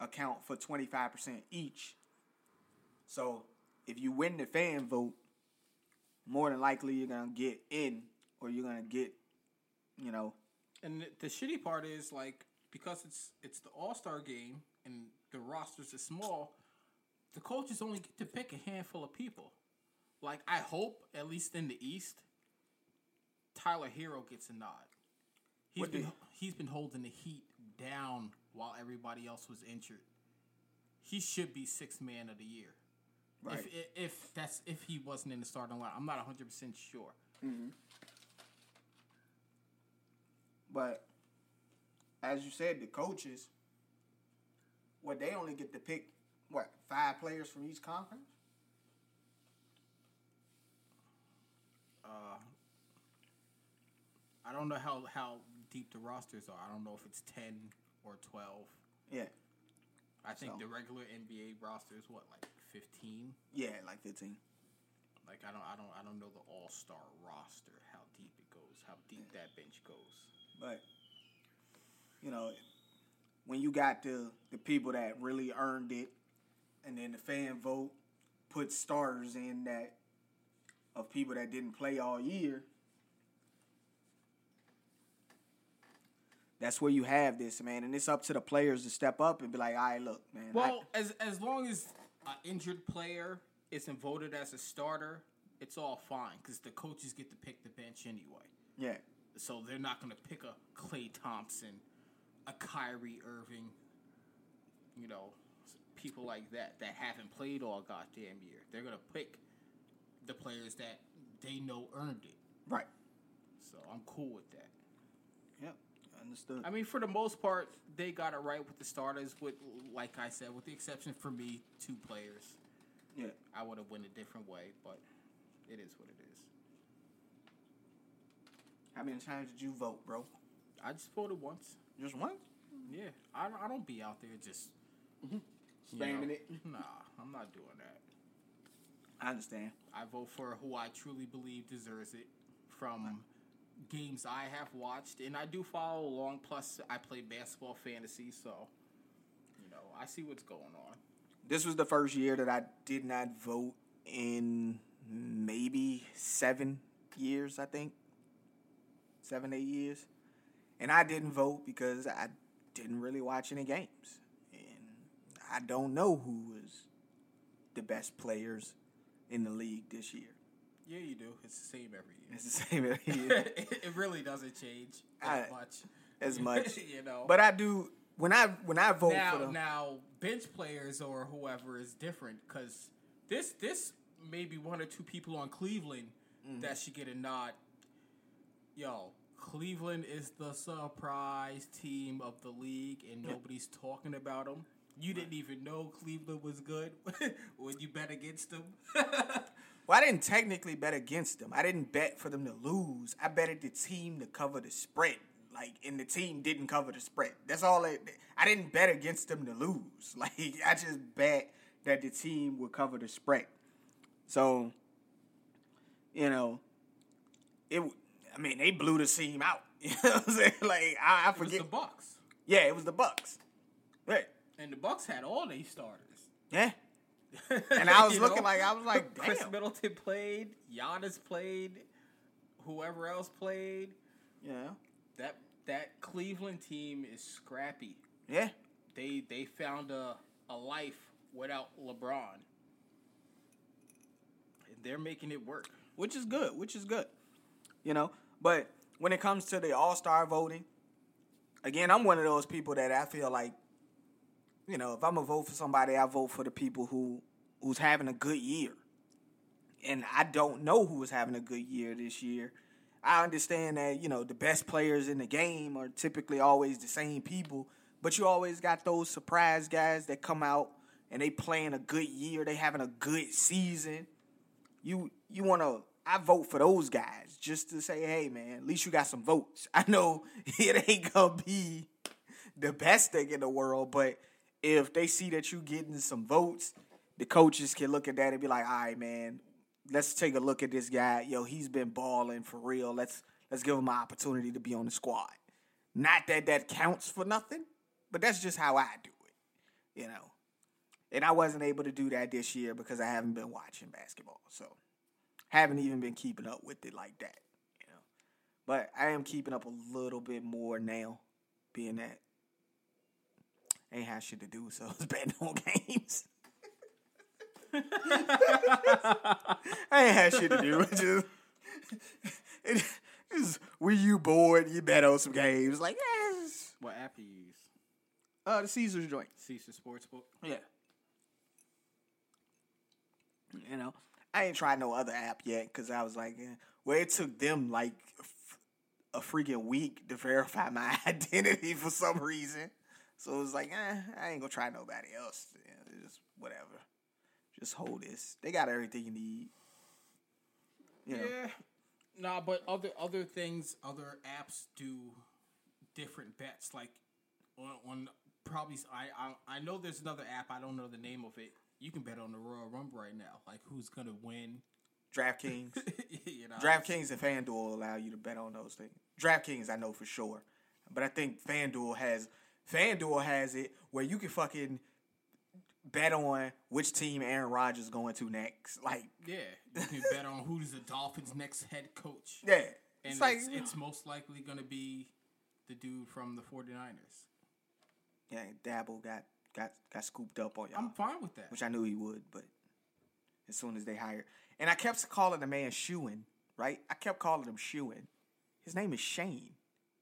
account for 25% each. So if you win the fan vote, more than likely you're gonna get in or you're gonna get, you know, And the, shitty part is like because it's it's the All Star game and the rosters are small, the coaches only get to pick a handful of people. like I hope at least in the East, Tyler Herro gets a nod. He's What been the- he's been holding the Heat down while everybody else was injured. He should be sixth man of the year. Right. If, if if that's if he wasn't in the starting line, I'm not 100 percent sure. But as you said, the coaches, what they only get to pick what five players from each conference. Uh, I don't know how how deep the rosters are. I don't know if it's 10 or 12. Yeah, I think So- the regular NBA roster is what like 15. yeah, like fifteen. Like I don't I don't I don't know the All Star roster how deep it goes, how deep that bench goes. But you know, when you got the the people that really earned it, and then the fan vote put starters in that of people that didn't play all year. That's where you have this, man, and it's up to the players to step up and be like, "All right, look, man." I- Well, as as long as an injured player isn't voted as a starter, it's all fine because the coaches get to pick the bench anyway. yeah, So they're not going to pick a Klay Thompson, a Kyrie Irving, you know, people like that that haven't played all goddamn year. They're going to pick the players that they know earned it. right. So I'm cool with that. Understood. I mean, for the most part, they got it right with the starters. With like I said, with the exception for me, two players. yeah, I would have went a different way, but it is what it is. how many times did you vote, bro? I just voted once. Just once? Yeah, I, don't- I don't be out there just mm-hmm. you Spamming know. it. [LAUGHS] Nah, I'm not doing that. I understand. I vote for who I truly believe deserves it from games I have watched, and I do follow along. Plus, I play basketball fantasy, so you know I see what's going on. This was the first year that I did not vote in maybe seven years, I think. Seven, eight years. And I didn't vote because I didn't really watch any games. And I don't know who was the best players in the league this year. Yeah, you do. It's the same every year. It's the same every [LAUGHS] year it, really doesn't change I- much. as [LAUGHS] much. you know. But I do when I when I vote now, for the now bench players or whoever is different because this this may be one or two people on Cleveland Mm-hmm. that should get a nod. Yo, Cleveland is the surprise team of the league, and nobody's talking about them. You didn't even know Cleveland was good [LAUGHS] when you bet against them. Well, I didn't technically bet against them. I didn't bet for them to lose. I betted the team to cover the spread. Like, and the team didn't cover the spread. That's all. It, I didn't bet against them to lose. [LAUGHS] Like, I just bet that the team would cover the spread. So, you know, it. I mean, they blew the team out. [LAUGHS] You know what I'm saying? Like, I, I it was forget. the Bucks, yeah, it was the Bucks. Right. and the Bucks had all these starters. Yeah. And [LAUGHS] I was looking know? like I was like, Khris. Middleton played, Giannis played, whoever else played. Yeah. That that Cleveland team is scrappy. Yeah. They they found a a life without LeBron. And they're making it work. which is good, which is good. You know, but when it comes to the All Star voting, again, I'm one of those people that I feel like, you know, if I'm gonna vote for somebody, I vote for the people who who's having a good year. And I don't know who is having a good year this year. I understand that you know the best players in the game are typically always the same people, but you always got those surprise guys that come out and they playing a good year, they having a good season you you want to I vote for those guys just to say, hey man, at least you got some votes. [LAUGHS] I know [LAUGHS] it ain't gonna be the best thing in the world, but if they see that you getting some votes, the coaches can look at that and be like, all right, man, let's take a look at this guy. Yo, he's been balling for real. Let's let's give him an opportunity to be on the squad. Not that that counts for nothing, but that's just how I do it, you know. And I wasn't able to do that this year because I haven't been watching basketball. So haven't even been keeping up with it like that, you know. But I am keeping up a little bit more now, being that ain't have shit to do, so [LAUGHS] I was betting on games. I ain't had shit to do. It just, it, it's when you bored, you bet on some games. Like, yes. What app do you use? Uh, the Caesars joint. Caesar Sportsbook. Yeah. You know, I ain't tried no other app yet because I was like, eh. well, it took them like f- a freaking week to verify my [LAUGHS] identity for some reason. So it was like, eh, I ain't gonna try nobody else. Yeah, just whatever. Just hold this. They got everything you need. You know, Yeah. Nah, but other other things, other apps do different bets. Like on, on probably, I, I I know there's another app. I don't know the name of it. You can bet on the Royal Rumble right now, like who's gonna win. DraftKings. [LAUGHS] you know, DraftKings and FanDuel allow you to bet on those things. DraftKings, I know for sure, but I think FanDuel has FanDuel has it where you can fucking bet on which team Aaron Rodgers going to next. Like, Yeah, you can [LAUGHS] bet on who's the Dolphins' next head coach. yeah, And it's it's, like it's, most likely going to be the dude from the 49ers. yeah, Daboll got got got scooped up on y'all, I'm fine with that. which I knew he would, but as soon as they hired, and I kept calling the man Shewin, right? I kept calling him Shewin. His name is Shane,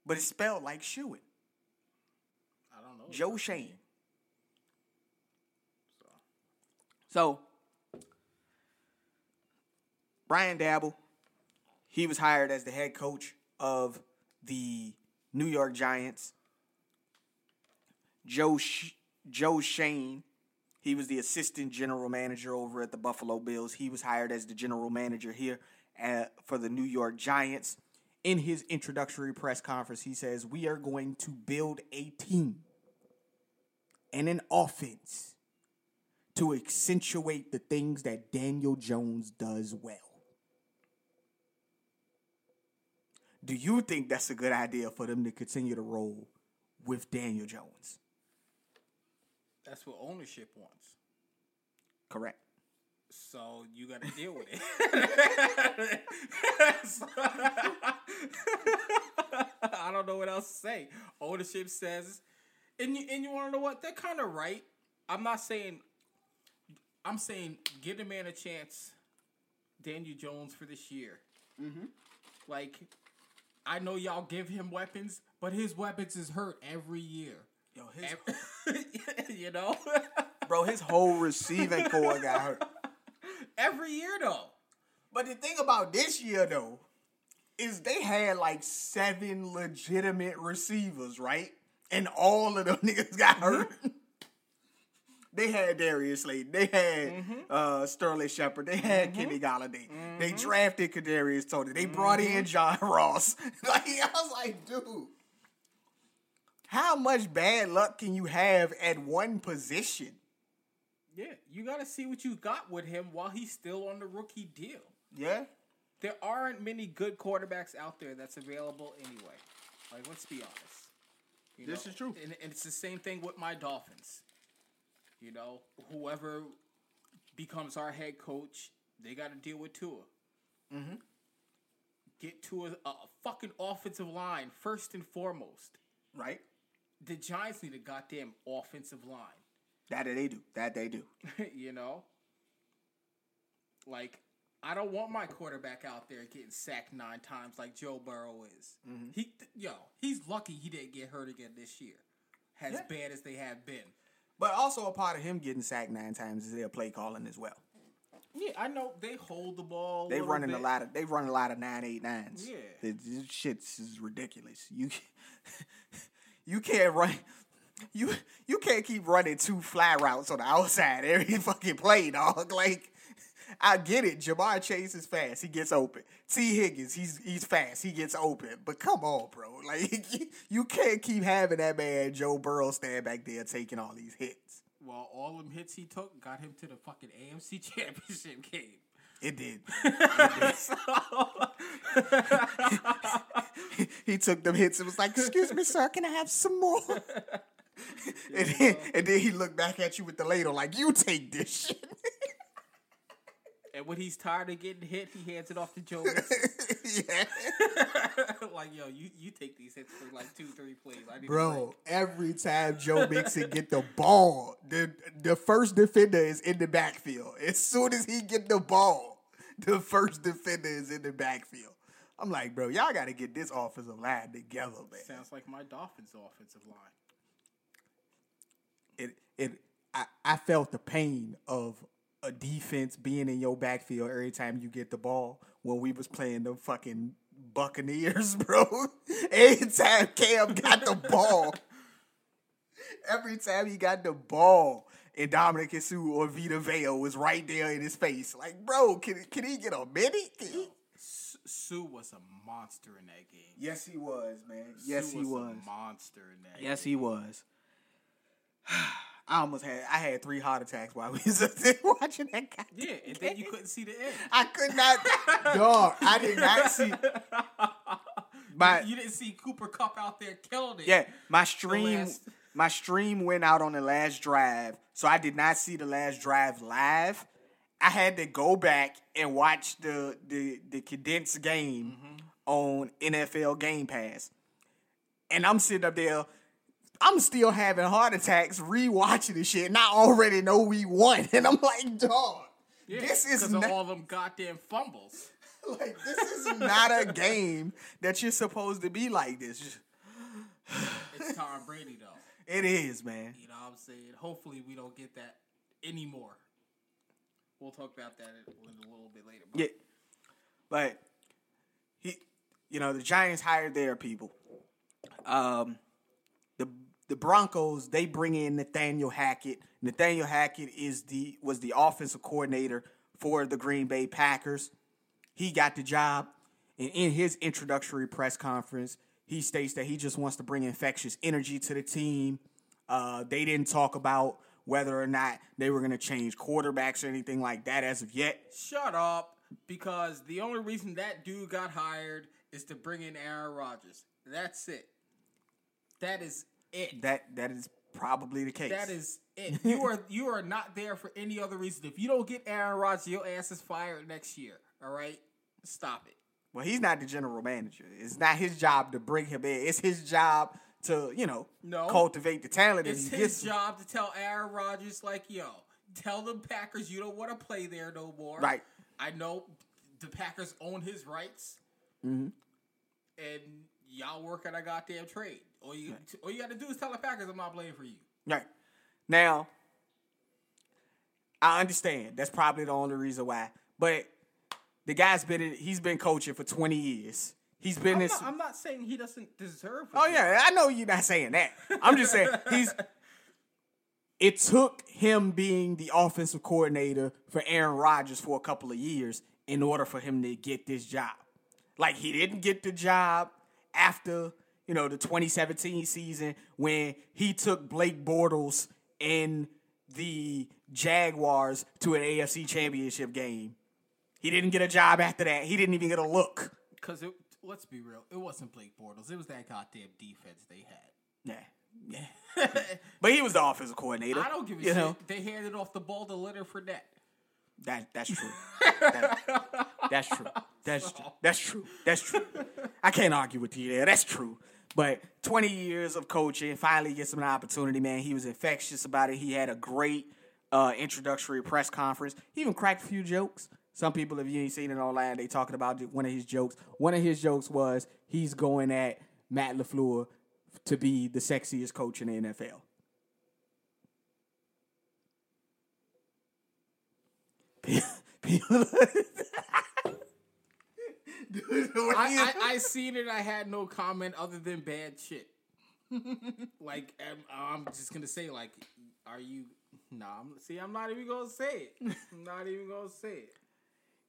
but it's spelled like Shewin. Know. Joe Schoen. So, So, Brian Daboll, he was hired as the head coach of the New York Giants. Joe Sh- Joe Schoen, he was the assistant general manager over at the Buffalo Bills. He was hired as the general manager here at, for the New York Giants. In his introductory press conference, he says, "We are going to build a team and an offense." to accentuate the things that Daniel Jones does well. Do you think that's a good idea for them to continue to roll with Daniel Jones? that's what ownership wants. Correct. So you got to deal with it. [LAUGHS] [LAUGHS] I don't know what else to say. Ownership says, and you, and you want to know what? They're kind of right. I'm not saying. I'm saying give the man a chance, Daniel Jones for this year. Mm-hmm. Like, I know y'all give him weapons, but his weapons is hurt every year. Yo, his, Ev- [LAUGHS] you know, [LAUGHS] bro, his whole receiving core got hurt. [LAUGHS] every year though. But the thing about this year, though, is they had like seven legitimate receivers, right? And all of them [LAUGHS] niggas got mm-hmm. hurt. They had Darius Slayton. They had mm-hmm. uh, Sterling Shepard. They had mm-hmm. Kenny Golladay. They drafted Kadarius Toney. They brought in John [LAUGHS] Ross. [LAUGHS] like I was like, dude, how much bad luck can you have at one position? Yeah, you got to see what you got with him while he's still on the rookie deal. Yeah, There aren't many good quarterbacks out there that's available anyway. Like, let's be honest. You This is true. And, and it's the same thing with my Dolphins. You know, whoever becomes our head coach, they got to deal with Tua. Mm-hmm. Get to a, a fucking offensive line first and foremost. right. The Giants need a goddamn offensive line. That they do. That they do. [LAUGHS] you know? Like, I don't want my quarterback out there getting sacked nine times like Joe Burrow is. Mm-hmm. He, yo, he's lucky he didn't get hurt again this year, as Yeah. bad as they have been. But also a part of him getting sacked nine times is their play calling as well. Yeah, I know they hold the ball. They running bit. a lot of they run a lot of nine eight nines. Yeah. It- this shit is ridiculous. You [LAUGHS] you can't run you you can't keep running two fly routes on the outside every fucking play, dog. [LAUGHS] Like I get it. Ja'Marr Chase is fast. He gets open. Tee Higgins, he's he's fast. He gets open. But come on, bro. [LAUGHS] Like you can't keep having that man Joe Burrow stand back there taking all these hits. Well, all them hits he took got him to the fucking AFC [LAUGHS] Championship game. It did. [LAUGHS] so, he took them hits and was like, "Excuse me, sir, can I have some more?" and, then, and then he looked back at you with the ladle like, "You take this shit." And when he's tired of getting hit, he hands it off to Joe Mixon. [LAUGHS] yeah. [LAUGHS] like, yo, you, you take these hits for like two, three plays. I Bro, every time Joe Mixon get the ball, the the first defender is in the backfield. As soon as he get the ball, the first defender is in the backfield. I'm like, bro, y'all got to get this offensive line together, man. Sounds like my Dolphins offensive line. It it I, I felt the pain of a defense being in your backfield every time you get the ball when we was playing the fucking Buccaneers, [LAUGHS] bro. Every time Cam got the ball, every time he got the ball, and Ndamukong Suh or Vita Vea was right there in his face. Like, bro, can can he get a minute? He- Suh was a monster in that game. Yes, he was, man. Yes, Suh he a was. monster in that. Yes, game. he was. [SIGHS] I almost had I had three heart attacks while [LAUGHS] we was watching that guy. Yeah, and then you couldn't see the end. I could not, [LAUGHS] dog. I did not see [LAUGHS] my You didn't see Cooper Kupp out there killing it. yeah. My stream, last- my stream went out on the last drive, so I did not see the last drive live. I had to go back and watch the the the condensed game mm-hmm. on NFL Game Pass, and I'm sitting up there. I'm still having heart attacks rewatching this shit, and I already know we won, [LAUGHS] and I'm like, dog, Yeah, this is not, all them goddamn fumbles. [LAUGHS] like this is not a game that you're supposed to be like this. [SIGHS] It's Tom Brady though. It is, man. You know what I'm saying? Hopefully we don't get that anymore. We'll talk about that in a little bit later. But Yeah, but he, you know, the Giants hired their people. Um, the Broncos they bring in Nathaniel Hackett. Nathaniel Hackett is the was the offensive coordinator for the Green Bay Packers. He got the job, and in his introductory press conference, he states that he just wants to bring infectious energy to the team. Uh, they didn't talk about whether or not they were going to change quarterbacks or anything like that as of yet. shut up, because the only reason that dude got hired is to bring in Aaron Rodgers. That's it. That is it. That that is probably the case. That is it. You are [LAUGHS] you are not there for any other reason. If you don't get Aaron Rodgers, your ass is fired next year. All right, stop it. well, he's not the general manager. It's not his job to bring him in. It's his job to you know No. cultivate the talent. It's his job to tell Aaron Rodgers, like, yo, tell the Packers you don't want to play there no more. Right. I know the Packers own his rights, Mm-hmm. and y'all work on a goddamn trade. All you all you got to do is tell the Packers I'm not playing for you. right now. I understand. That's probably the only reason why. But the guy's been in, he's been coaching for twenty years. He's been I'm this. not, I'm not saying he doesn't deserve. Oh yeah, I know you're not saying that. I'm just saying [LAUGHS] he's. It took him being the offensive coordinator for Aaron Rodgers for a couple of years in order for him to get this job. Like he didn't get the job after you know the 2017 season when he took Blake Bortles and the Jaguars to an AFC Championship game. He didn't get a job after that. He didn't even get a look. Because let's be real, it wasn't Blake Bortles. It was that goddamn defense they had. Yeah, yeah. [LAUGHS] but he was the offensive coordinator. I don't give a you shit. know? They handed off the ball to Leonard Fournette. That that's true. [LAUGHS] That- that's true. That's that's true. That's true. I can't argue with you there. That's true. But 20 years of coaching, finally gets him an opportunity, man. He was infectious about it. He had a great uh, introductory press conference. He even cracked a few jokes. Some people, if you ain't seen it online, they talking about one of his jokes. One of his jokes was he's going at Matt LaFleur to be the sexiest coach in the NFL. [LAUGHS] People, I, I, I seen it. I had no comment other than bad shit. [LAUGHS] like I'm, I'm just gonna say, like, are you? Nah, I'm, see, I'm not even gonna say it. [LAUGHS] I'm not even gonna say it.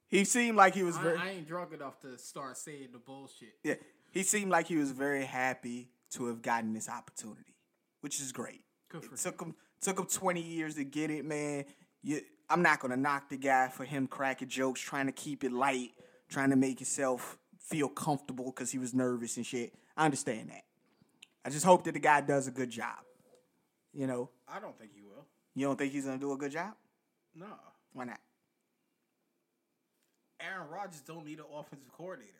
he seemed like he was I, very I ain't drunk enough to start saying the bullshit. yeah. He seemed like he was very happy to have gotten this opportunity, which is great. Good for it took him took him twenty years to get it, man. You, I'm not gonna knock the guy for him cracking jokes, trying to keep it light, trying to make himself feel comfortable because he was nervous and shit. I understand that. I just hope that the guy does a good job. You know, I don't think he will. you don't think he's gonna do a good job? No, Why not? Aaron Rodgers don't need an offensive coordinator.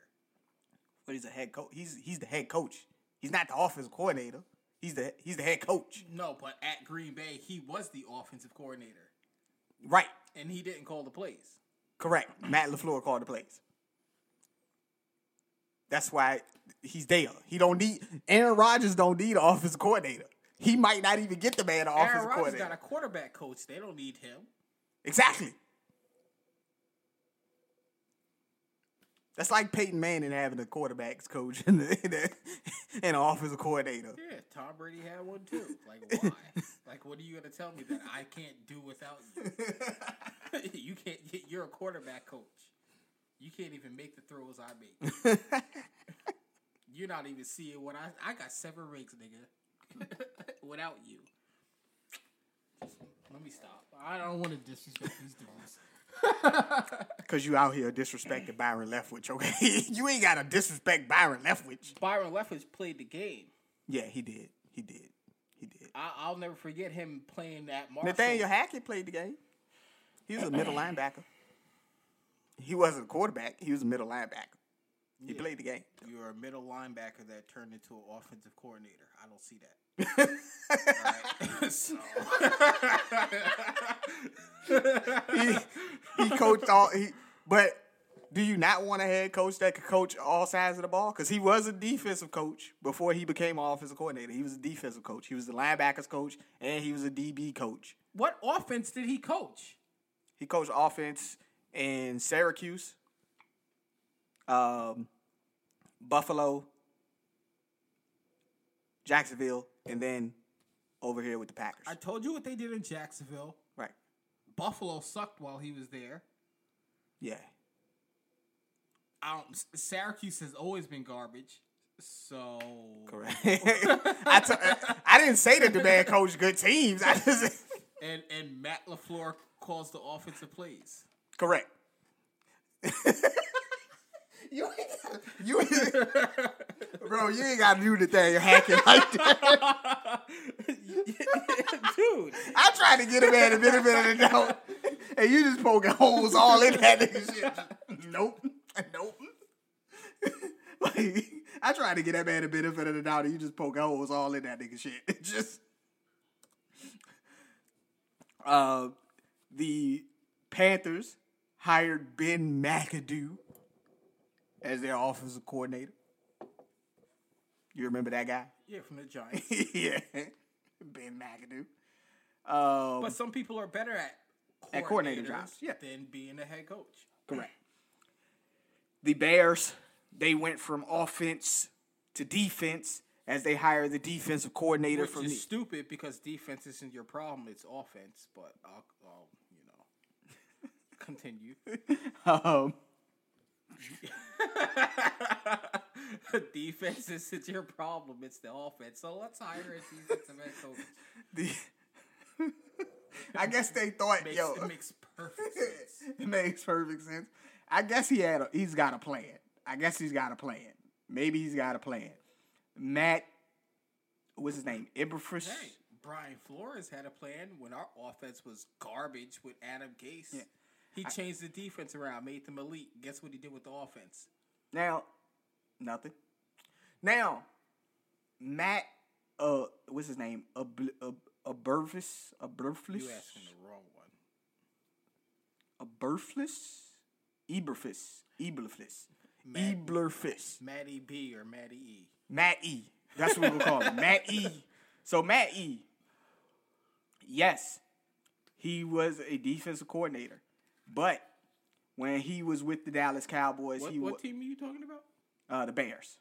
But he's a head coach. He's he's the head coach. He's not the offensive coordinator. He's the he's the head coach. No, but at Green Bay, he was the offensive coordinator, Right. and he didn't call the plays. Correct. Matt LaFleur called the plays. That's why he's there. He don't need Aaron Rodgers don't need an offensive coordinator. He might not even get the man an Aaron offensive Rodgers coordinator. got a quarterback coach. They don't need him. Exactly. That's like Peyton Manning having a quarterbacks coach [LAUGHS] and, the, and, the, and an offensive coordinator. Yeah, Tom Brady had one too. Like why? [LAUGHS] like what are you gonna tell me that I can't do without you? [LAUGHS] you can't. You're a quarterback coach. You can't even make the throws I make. [LAUGHS] You're not even seeing what I. I got seven rings, nigga. [LAUGHS] without you. Just, let me stop. I don't want to disrespect these dudes. [LAUGHS] Because you out here disrespecting Byron Leftwich, okay? you ain't got to disrespect Byron Leftwich. Byron Leftwich played the game. Yeah, he did. He did. He did. I, I'll never forget him playing that Marshall. Nathaniel Hackett played the game. He was a middle [CLEARS THROAT] linebacker. He wasn't a quarterback. He was a middle linebacker. He played the game. You're a middle linebacker that turned into an offensive coordinator. I don't see that. [LAUGHS] [LAUGHS] He, he coached all. He, but do you not want a head coach that could coach all sides of the ball? Because he was a defensive coach before he became an offensive coordinator. He was a defensive coach. He was the linebackers coach and he was a DB coach. what offense did he coach? He coached offense in Syracuse, um, Buffalo, Jacksonville, and then over here with the Packers. I told you what they did in Jacksonville. right. Buffalo sucked while he was there. Yeah. I don't, Syracuse has always been garbage. So Correct. [LAUGHS] I t- I didn't say that the man coached good teams. I just [LAUGHS] and and Matt LaFleur calls the offensive plays. Correct. [LAUGHS] you ain't you ain't, [LAUGHS] bro. You ain't got to do the thing hacking like that. [LAUGHS] Dude, I tried to get a man a benefit of the doubt, and you just poking holes all in that nigga shit. Nope, nope. like I tried to get that man a benefit of the doubt, and you just poking holes all in that nigga shit. It just uh, the Panthers hired Ben McAdoo as their offensive coordinator. You remember that guy? yeah, from the Giants. [LAUGHS] yeah, Ben McAdoo. Um, But some people are better at At coordinator jobs, yeah. than being a head coach. Correct. The Bears, they went from offense to defense as they hired the defensive coordinator Which from is the stupid because defense isn't your problem; it's offense. But I'll, know, continue. [LAUGHS] um, [LAUGHS] defense isn't your problem; it's the offense. So let's hire a defensive head coach. [LAUGHS] the I guess they thought, Makes, yo, it makes perfect sense. it makes perfect sense. I guess he had a, he's got a plan. I guess he's got a plan. Maybe he's got a plan. Matt, what's his name? Iberfris. Hey, Brian Flores had a plan when our offense was garbage with Adam Gase. He changed the defense around, made them elite. Guess what he did with the offense? Now, nothing. Now, Matt, uh, what's his name? A a Burfus, a Burfless, You asking the wrong one. a Burfless, Eberfus, Eberfus, Eberfus, Matty B or Matty E. Matt E. That's what gonna call him, Matt E. So Matt E. Yes, he was a defensive coordinator, but when he was with the Dallas Cowboys, What, he what wa- team are you talking about? uh, the Bears.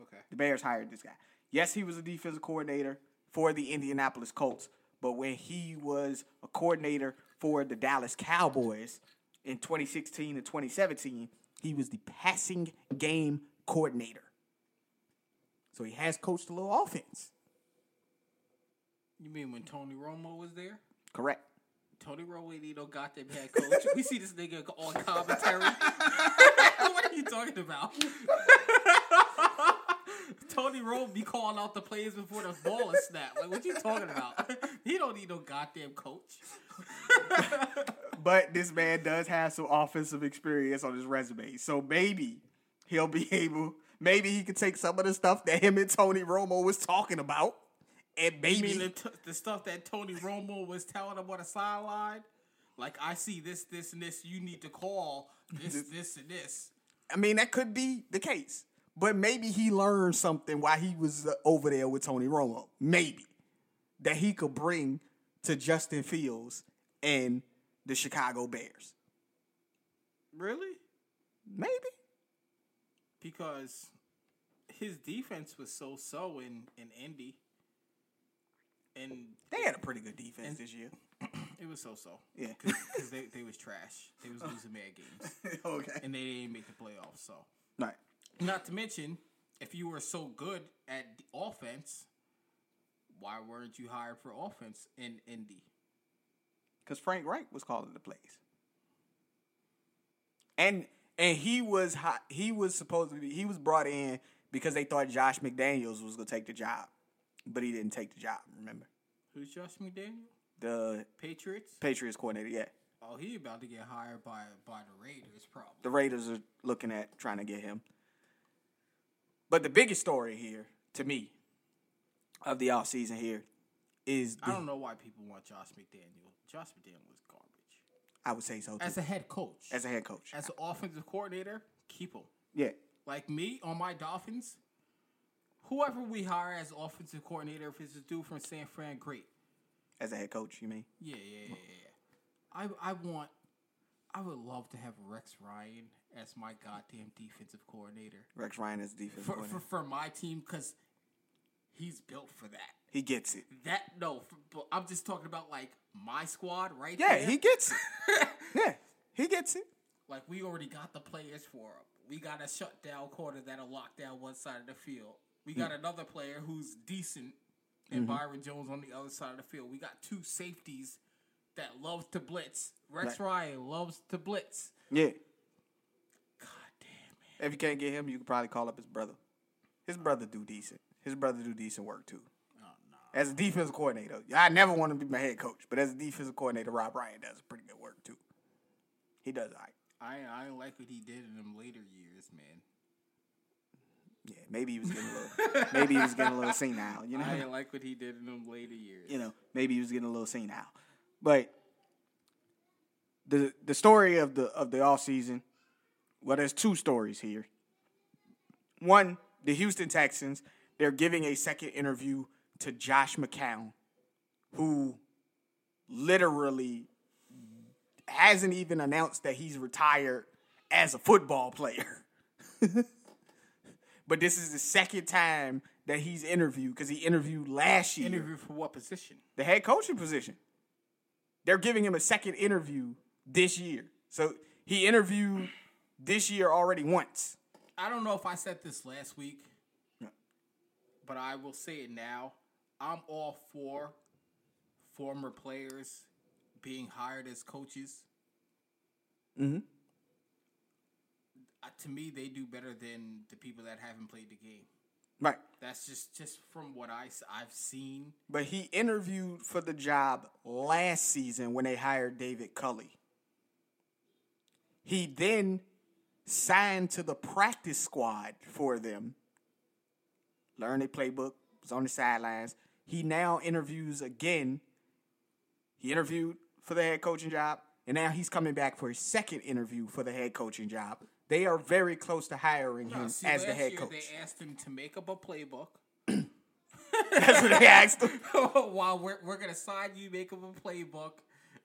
Okay. The Bears hired this guy. Yes, he was a defensive coordinator for the Indianapolis Colts, but when he was a coordinator for the Dallas Cowboys in 2016 and 2017, he was the passing game coordinator. So he has coached a little offense. You mean when Tony Romo was there? Correct. Tony Romo ain't no goddamn head coach. we see this nigga on commentary. [LAUGHS] what are you talking about? Tony Romo be calling out the plays before the ball is snapped. Like, what you talking about? he don't need no goddamn coach. [LAUGHS] but this man does have some offensive experience on his resume, so maybe he'll be able. Maybe he could take some of the stuff that him and Tony Romo was talking about, and You maybe mean the, t- the stuff that Tony Romo was telling him on the sideline? Like, I see this, this, and this. You need to call this, this, and this. I mean, that could be the case. But maybe he learned something while he was uh, over there with Tony Romo. Maybe that he could bring to Justin Fields and the Chicago Bears. Really? Maybe. Because his defense was so so in, in Indy. And They had a pretty good defense this year. [CLEARS THROAT] it was so so. Yeah. [LAUGHS] Because they, they was trash. They was losing mad games. [LAUGHS] okay. And they didn't make the playoffs, so. Right. Not to mention, if you were so good at the offense, why weren't you hired for offense in Indy? Because Frank Reich was calling the plays. And and he was hi- he was supposed to be he was brought in because they thought Josh McDaniels was gonna take the job. But he didn't take the job, remember? Who's Josh McDaniel? The Patriots? Patriots coordinator, yeah. Oh, he about to get hired by by the Raiders, probably. the Raiders are looking at trying to get him. But the biggest story here, to me, of the offseason here is the, I don't know why people want Josh McDaniel. Josh McDaniel was garbage. I would say so too. As a head coach, As a head coach. as an offensive coordinator, keep him. yeah. Like me on my Dolphins, whoever we hire as offensive coordinator, if it's a dude from San Fran, great. As a head coach, you mean? Yeah, yeah, yeah, yeah. I I want, I would love to have Rex Ryan as my goddamn defensive coordinator Rex Ryan is defensive for coordinator. for, for my team because he's built for that. he gets it. That no, for, but I'm just talking about like my squad right Yeah, there. he gets it. [LAUGHS] yeah, he gets it. like we already got the players for him. We got a shutdown corner that'll lock down one side of the field. We got another player who's decent, and mm-hmm. Byron Jones on the other side of the field. We got two safeties that loves to blitz. Rex Ryan loves to blitz. Yeah. God damn man. If you can't get him, you can probably call up his brother. His brother do decent. His brother do decent work too. Oh no. As a defensive coordinator, I never want to be my head coach, but as a defensive coordinator, Rob Ryan does pretty good work too. He does all right. I I like what he did in them later years, man. Yeah, maybe he was getting a little, maybe he was getting a little senile. You [LAUGHS] know, I like what he did in them later years. you know, maybe he was getting a little senile. But the the story of the of the off season, well, there's two stories here. One, the Houston Texans, they're giving a second interview to Josh McCown, who literally hasn't even announced that he's retired as a football player. [LAUGHS] but this is the second time that he's interviewed because he interviewed last year Interview for what position? the head coaching position. They're giving him a second interview this year. So he interviewed this year already once. I don't know if I said this last week, but I will say it now. I'm all for former players being hired as coaches. Mm-hmm. Uh, to me, they do better than the people that haven't played the game. Right. That's just just from what I I've seen. But he interviewed for the job last season when they hired David Culley. He then signed to the practice squad for them, learned their playbook, was on the sidelines. He now interviews again. He interviewed for the head coaching job, and now he's coming back for his second interview for the head coaching job. They are very close to hiring him Uh, see, as the head coach. They asked him to make up a playbook. [LAUGHS] That's what they asked him. [LAUGHS] While we're, we're gonna sign you, make up a playbook,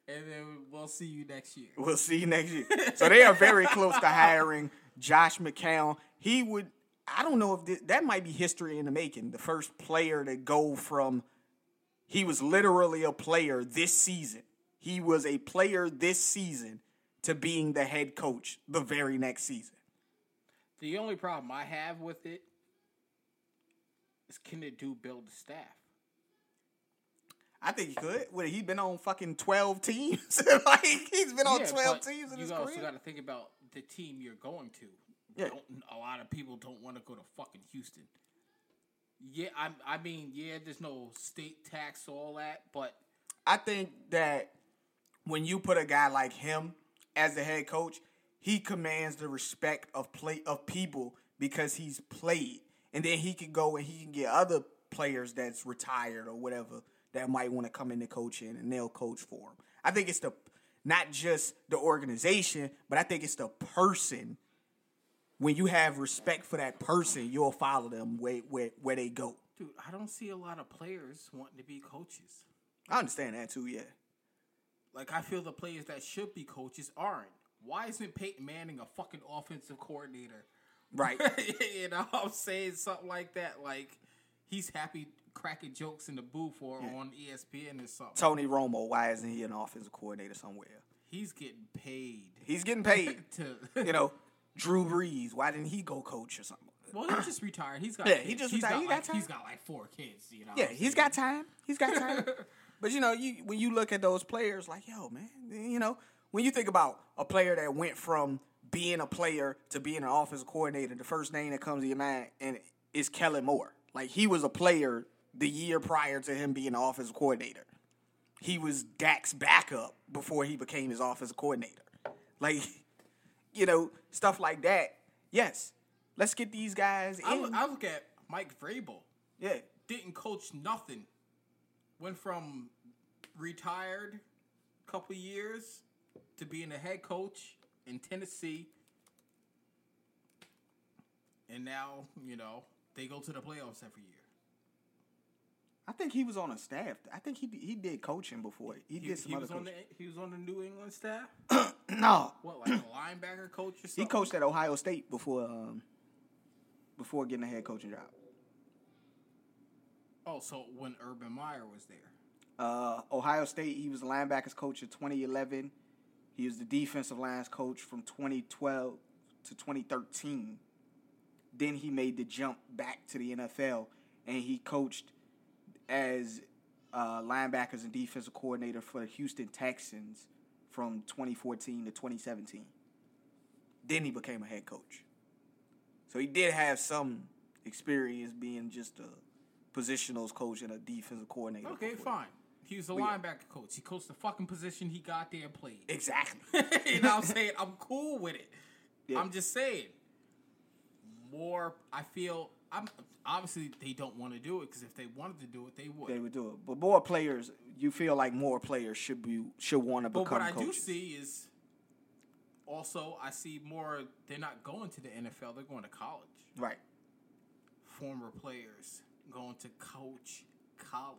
and then we'll see you next year. We'll see you next year. [LAUGHS] So they are very close to hiring Josh McCown. He would, I don't know if this, that might be history in the making. The first player to go from, he was literally a player this season. He was a player this season to being the head coach the very next season. The only problem I have with it is can it do build the staff? I think he could. What, he's been on fucking 12 teams? [LAUGHS] like, he's been on Yeah, 12 teams in you his also got to think about the team you're going to. Yeah. Don't, a lot of people don't want to go to fucking Houston. Yeah, I, I mean, yeah, there's no state tax, all that, but I think that when you put a guy like him as the head coach, he commands the respect of play of people because he's played, and then he can go and he can get other players that's retired or whatever that might want to come into coaching, and they'll coach for him. I think it's the not just the organization, but I think it's the person. When you have respect for that person, you'll follow them where where, where they go. Dude, I don't see a lot of players wanting to be coaches. I understand that too. Yeah. Like I feel the players that should be coaches aren't. Why isn't Peyton Manning a fucking offensive coordinator? Right. [LAUGHS] you know, I'm saying something like that. Like he's happy cracking jokes in the booth or Yeah. on ESPN or something. Tony Romo, why isn't he an offensive coordinator somewhere? He's getting paid He's getting paid. [LAUGHS] to. you know, Drew Brees, why didn't he go coach or something? [CLEARS THROAT] well, he just retired. He's got. Yeah, kids. he just He's retired. Got He got like, time. He's got like four kids. You know. Yeah, he's got time. He's got time. [LAUGHS] but you know, you when you look at those players, like yo, man, you know, when you think about a player that went from being a player to being an offensive coordinator, the first name that comes to your mind and is Kellen Moore. Like he was a player the year prior to him being an offensive coordinator. He was Dak's backup before he became his offensive coordinator. Like, [LAUGHS] you know, stuff like that. Yes, let's get these guys I in. look, I look at Mike Vrabel. yeah, Didn't coach nothing. Went from retired couple years to being a head coach in Tennessee. And now, you know, they go to the playoffs every year. I think he was on a staff. I think he he did coaching before. He, He, did some he other was on the he was on the New England staff. [CLEARS THROAT] no, What, like a linebacker coach or something? he coached at Ohio State before um before getting a head coaching job. Oh, so when Urban Meyer was there. Uh, Ohio State, he was the linebackers coach in 2011. He was the defensive lines coach from 2012 to 2013. Then he made the jump back to the NFL, and he coached as uh, linebackers and defensive coordinator for the Houston Texans from 2014 to 2017. Then he became a head coach. So he did have some experience being just a positionals coach and a defensive coordinator. Okay, fine. He was a yeah. linebacker coach. He coached the fucking position he got there and played. Exactly. [LAUGHS] you know what I'm saying? I'm cool with it. Yeah. I'm just saying. More, I feel. I'm obviously they don't want to do it because if they wanted to do it, they would. they would do it. But more players, you feel like more players should be should want to become. but what I do see is also I see more. They're not going to the NFL. They're going to college. right. Former players going to coach college.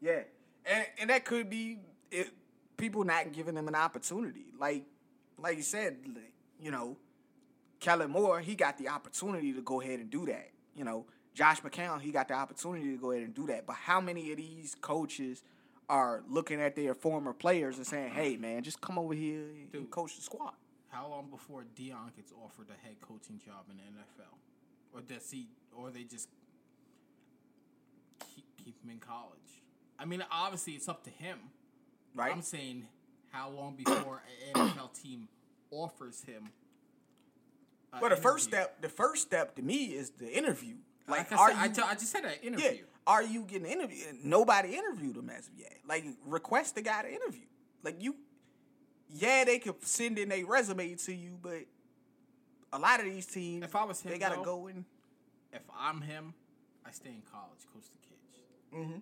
Yeah, and and that could be it, people not giving them an opportunity. Like like you said, like, you know, Kellen Moore, he got the opportunity to go ahead and do that. You know, Josh McCown, he got the opportunity to go ahead and do that. But how many of these coaches are looking at their former players and saying, "Hey, man, just come over here and Dude. coach the squad"? How long before Deion gets offered a head coaching job in the NFL, or does he, or they just keep him in college? I mean, obviously it's up to him. Right. I'm saying, how long before an [COUGHS] NFL team offers him? Well, the first step, the first step to me is the interview. Like, like, I, are said, I, you? ju- I just said yeah, interview. are you getting interviewed? Nobody interviewed him as of yet. Like, request the guy to interview. Like you, yeah, they could send in a resume to you, but a lot of these teams, If I was him, they gotta though, go in. If I'm him, I stay in college, coach the kids. Mm-hmm.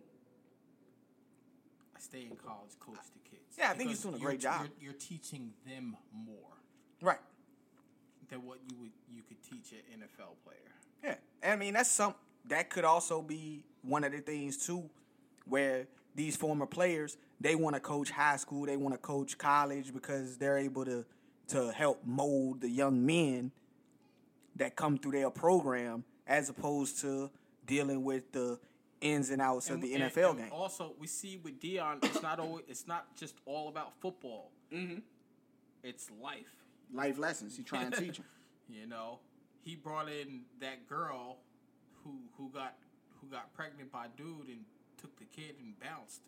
I stay in college, coach the kids. Yeah, I think he's doing a great job. You're, you're teaching them more Right. than what you would you could teach an NFL player. Yeah, I mean that's some that could also be one of the things too, where these former players they want to coach high school, they want to coach college because they're able to to help mold the young men that come through their program, as opposed to dealing with the ins and outs of the And- NFL and game. Also, we see with Deion, it's not always, it's not just all about football. Mm-hmm. It's life. Life lessons he trying to teach [LAUGHS] him. You know, he brought in that girl who who got who got pregnant by dude and took the kid and bounced.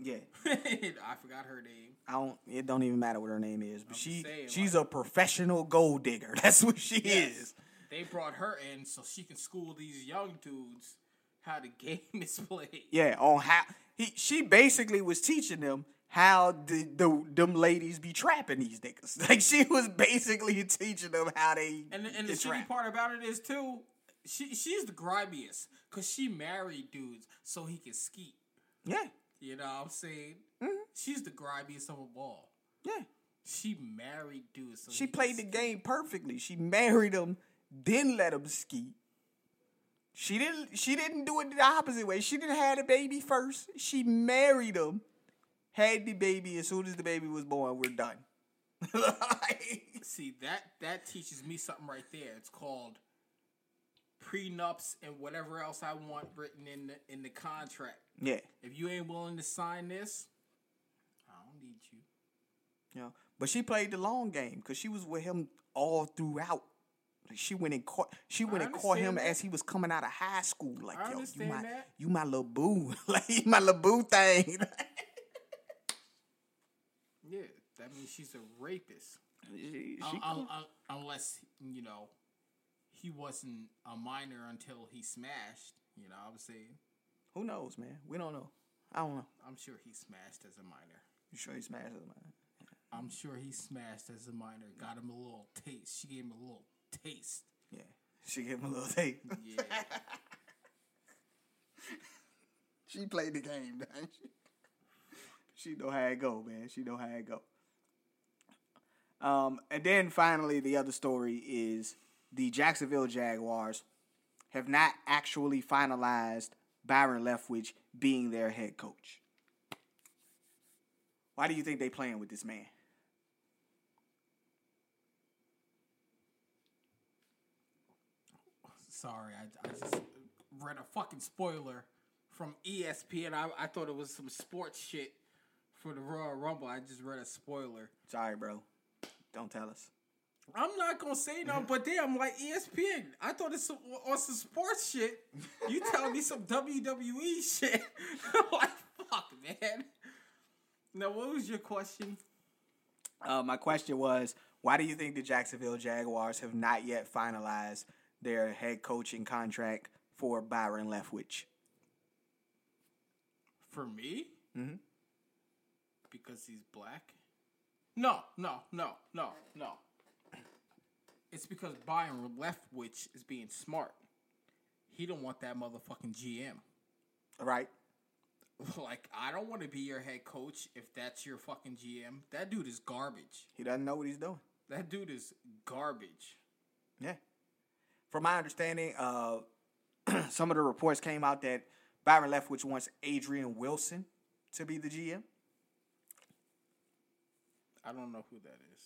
Yeah, [LAUGHS] I forgot her name. I don't. It don't even matter what her name is, but I'm she saying, she's a professional gold digger. [LAUGHS] That's what she is. They brought her in so she can school these young dudes how the game [LAUGHS] is played. Yeah, on how he she basically was teaching them how the, the them ladies be trapping these niggas. [LAUGHS] Like she was basically teaching them how they And the, and the shitty part about it is too, she she's the grimiest because she married dudes so he can skeet. Yeah, You know what I'm saying? Mm-hmm. She's the grimiest of them all. yeah. She married dudes. So She played the game perfectly. She married him, then let him ski. She didn't. She didn't do it the opposite way. She didn't have the baby first. She married him, had the baby. As soon as the baby was born, we're done. Like, [LAUGHS] See that that teaches me something right there. It's called prenups and whatever else I want written in the in the contract. yeah, If you ain't willing to sign this, I don't need you. know. But she played the long game because she was with him all throughout. She went and caught. She went and caught him that. as he was coming out of high school. Like I yo, you my, that. you my little boo. [LAUGHS] like you my little boo thing. [LAUGHS] Yeah, that means she's a rapist. she, she un- un- unless you know he wasn't a minor until he smashed. You know, what I'm saying. Who knows, man? We don't know. I don't know. I'm sure he smashed as a minor. You sure he smashed it, man? I'm sure he smashed as a minor. Got him a little taste. She gave him a little taste. Yeah. She gave him a little taste. Yeah. [LAUGHS] she played the game, didn't she? She know how it go, man. She know how it go. Um, and then finally, the other story is the Jacksonville Jaguars have not actually finalized Byron Leftwich being their head coach. Why do you think they playing with this man? Sorry, I, I just read a fucking spoiler from ESPN. I, I thought it was some sports shit for the Royal Rumble. I just read a spoiler. Sorry, bro. Don't tell us. I'm not gonna say no, but damn, like E ESPN. I thought it's some, on some sports shit. You telling me some WWE shit? [LAUGHS] like fuck, man. Now, what was your question? Uh, my question was, why do you think the Jacksonville Jaguars have not yet finalized their head coaching contract for Byron Leftwich? For me? Mm-hmm. Because he's black? No, no, no, no, no. It's because Byron Leftwich is being smart. He don't want that motherfucking GM. Right? [LAUGHS] Like, I don't want to be your head coach if that's your fucking GM. That dude is garbage. He doesn't know what he's doing. That dude is garbage. Yeah. From my understanding, uh, [CLEARS THROAT] some of the reports came out that Byron Leftwich wants Adrian Wilson to be the GM. I don't know who that is.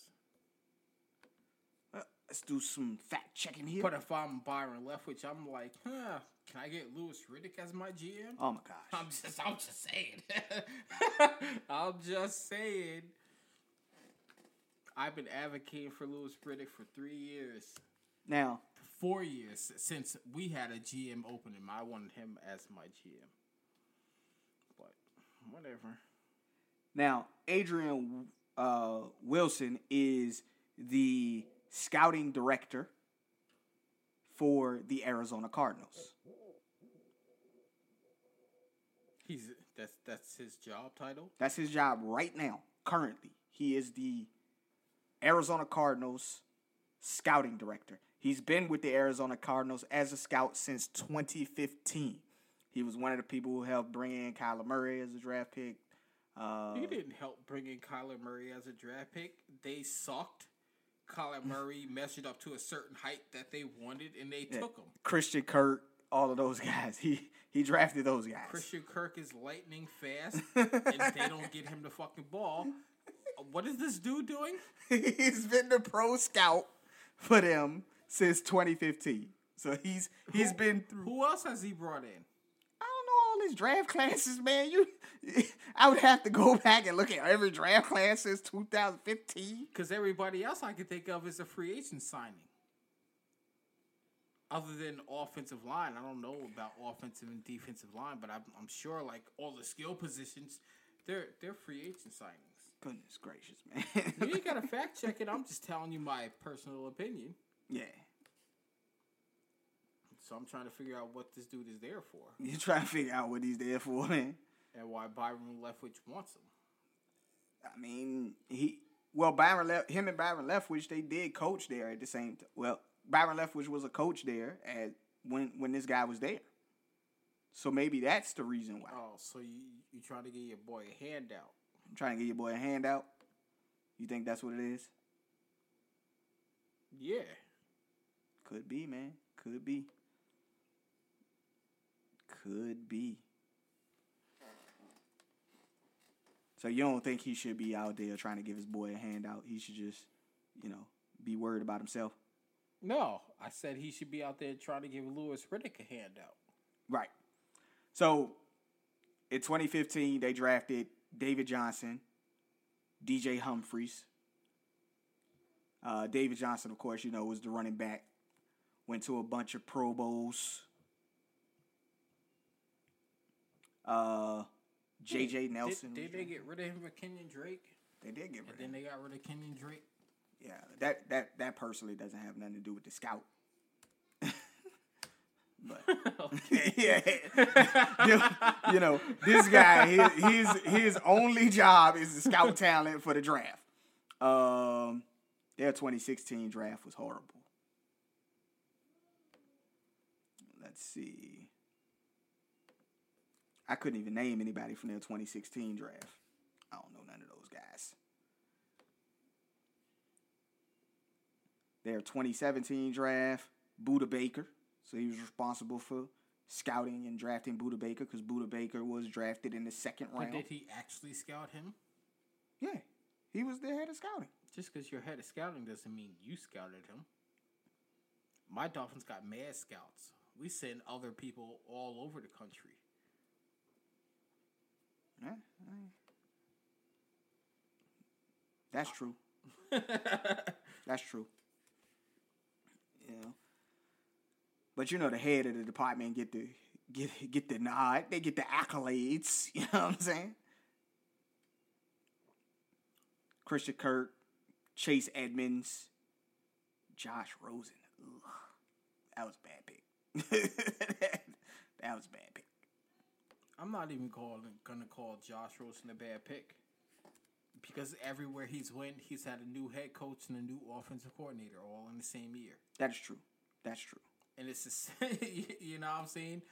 Uh, let's do some fact checking here. But if I'm Byron Leftwich, I'm like, huh, can I get Louis Riddick as my GM? oh my gosh. [LAUGHS] I'm just, I'm just saying. [LAUGHS] I'm just saying. I've been advocating for Louis Riddick for three years, Now, four years since we had a GM opening. I wanted him as my GM, but whatever. Now, Adrian uh, Wilson is the scouting director for the Arizona Cardinals. He's that's that's his job title. That's his job right now, currently. He is the Arizona Cardinals scouting director. He's been with the Arizona Cardinals as a scout since 2015. He was one of the people who helped bring in Kyler Murray as a draft pick. Uh, He didn't help bring in Kyler Murray as a draft pick. They sucked. Kyler Murray [LAUGHS] measured up to a certain height that they wanted, and they took him. Christian Kirk, all of those [LAUGHS] guys. He he drafted those guys. Christian Kirk is lightning fast, [LAUGHS] and they don't get him the fucking ball. What is this dude doing? he's been the pro scout for them since 2015. So he's he's been through. Who else has he brought in? I don't know all these draft classes, man. You, [LAUGHS] I would have to go back and look at every draft class since 2015. Because everybody else I can think of is a free agent signing. Other than offensive line, I don't know about offensive and defensive line, but I'm, I'm sure like all the skill positions, they're they're free agent signings. Goodness gracious, man. You ain't gotta [LAUGHS] fact check it. I'm just telling you my personal opinion. yeah, So I'm trying to figure out what this dude is there for [LAUGHS] you trying to figure out what he's there for, man. and why Byron Leftwich wants him. I mean, he well Byron left him and Byron Leftwich they did coach there at the same time. Well, Byron Leftwich was a coach there at when when this guy was there. So maybe that's the reason why. Oh, so you you trying to get your boy a handout? I'm trying to get your boy a handout. You think that's what it is? Yeah. Could be, man. Could be. Could be. So you don't think he should be out there trying to give his boy a handout? He should just, you know, be worried about himself. No, I said he should be out there trying to give Louis Riddick a handout. Right. So in 2015, they drafted David Johnson, DJ Humphries. Uh, David Johnson, of course, you know, was the running back. Went to a bunch of Pro Bowls. Uh, JJ Nelson. Did, did they get rid of him for Kenyon Drake? They did get rid And of then they got rid of Kenyon Drake. Yeah, that that that personally doesn't have nothing to do with the scout. [LAUGHS] but [LAUGHS] [LAUGHS] yeah, you, you know, this guy, his, his his only job is to scout talent for the draft. Um, their 2016 draft was horrible. Let's see. I couldn't even name anybody from their 2016 draft. I don't know none of those guys. Their 2017 draft, Budda Baker. So he was responsible for scouting and drafting Budda Baker because Budda Baker was drafted in the second But round. did he actually scout him? Yeah, he was the head of scouting. Just because you're head of scouting doesn't mean you scouted him. My Dolphins got mad scouts. We send other people all over the country. That's true. [LAUGHS] That's true. Yeah. But you know the head of the department get the get get the nod. They get the accolades. [LAUGHS] You know what I'm saying? Christian Kirk, Chase Edmonds, Josh Rosen. Ugh, that was a bad pick. [LAUGHS] that was a bad pick. I'm not even calling gonna call Josh Rosen a bad pick. Because everywhere he's went, he's had a new head coach and a new offensive coordinator all in the same year. That is true. That's true. and it's just, [LAUGHS] you know what I'm saying.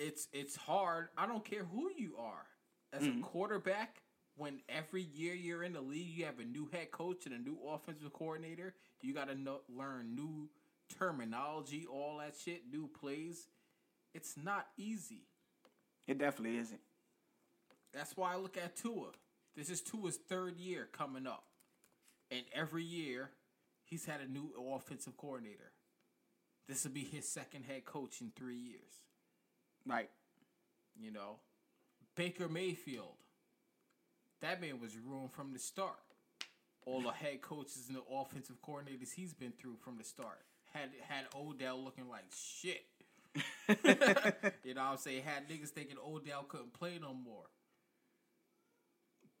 It's it's hard. I don't care who you are as a mm-hmm. quarterback. When every year you're in the league, you have a new head coach and a new offensive coordinator. You got to know, learn new terminology, all that shit, new plays. It's not easy. It definitely isn't. That's why I look at Tua. This is Tua's third year coming up. And every year, he's had a new offensive coordinator. This will be his second head coach in three years. Right. You know, Baker Mayfield. That man was ruined from the start. All the head coaches and the offensive coordinators he's been through from the start had had Odell looking like shit. [LAUGHS] you know what I'm saying? Had niggas thinking Odell couldn't play no more.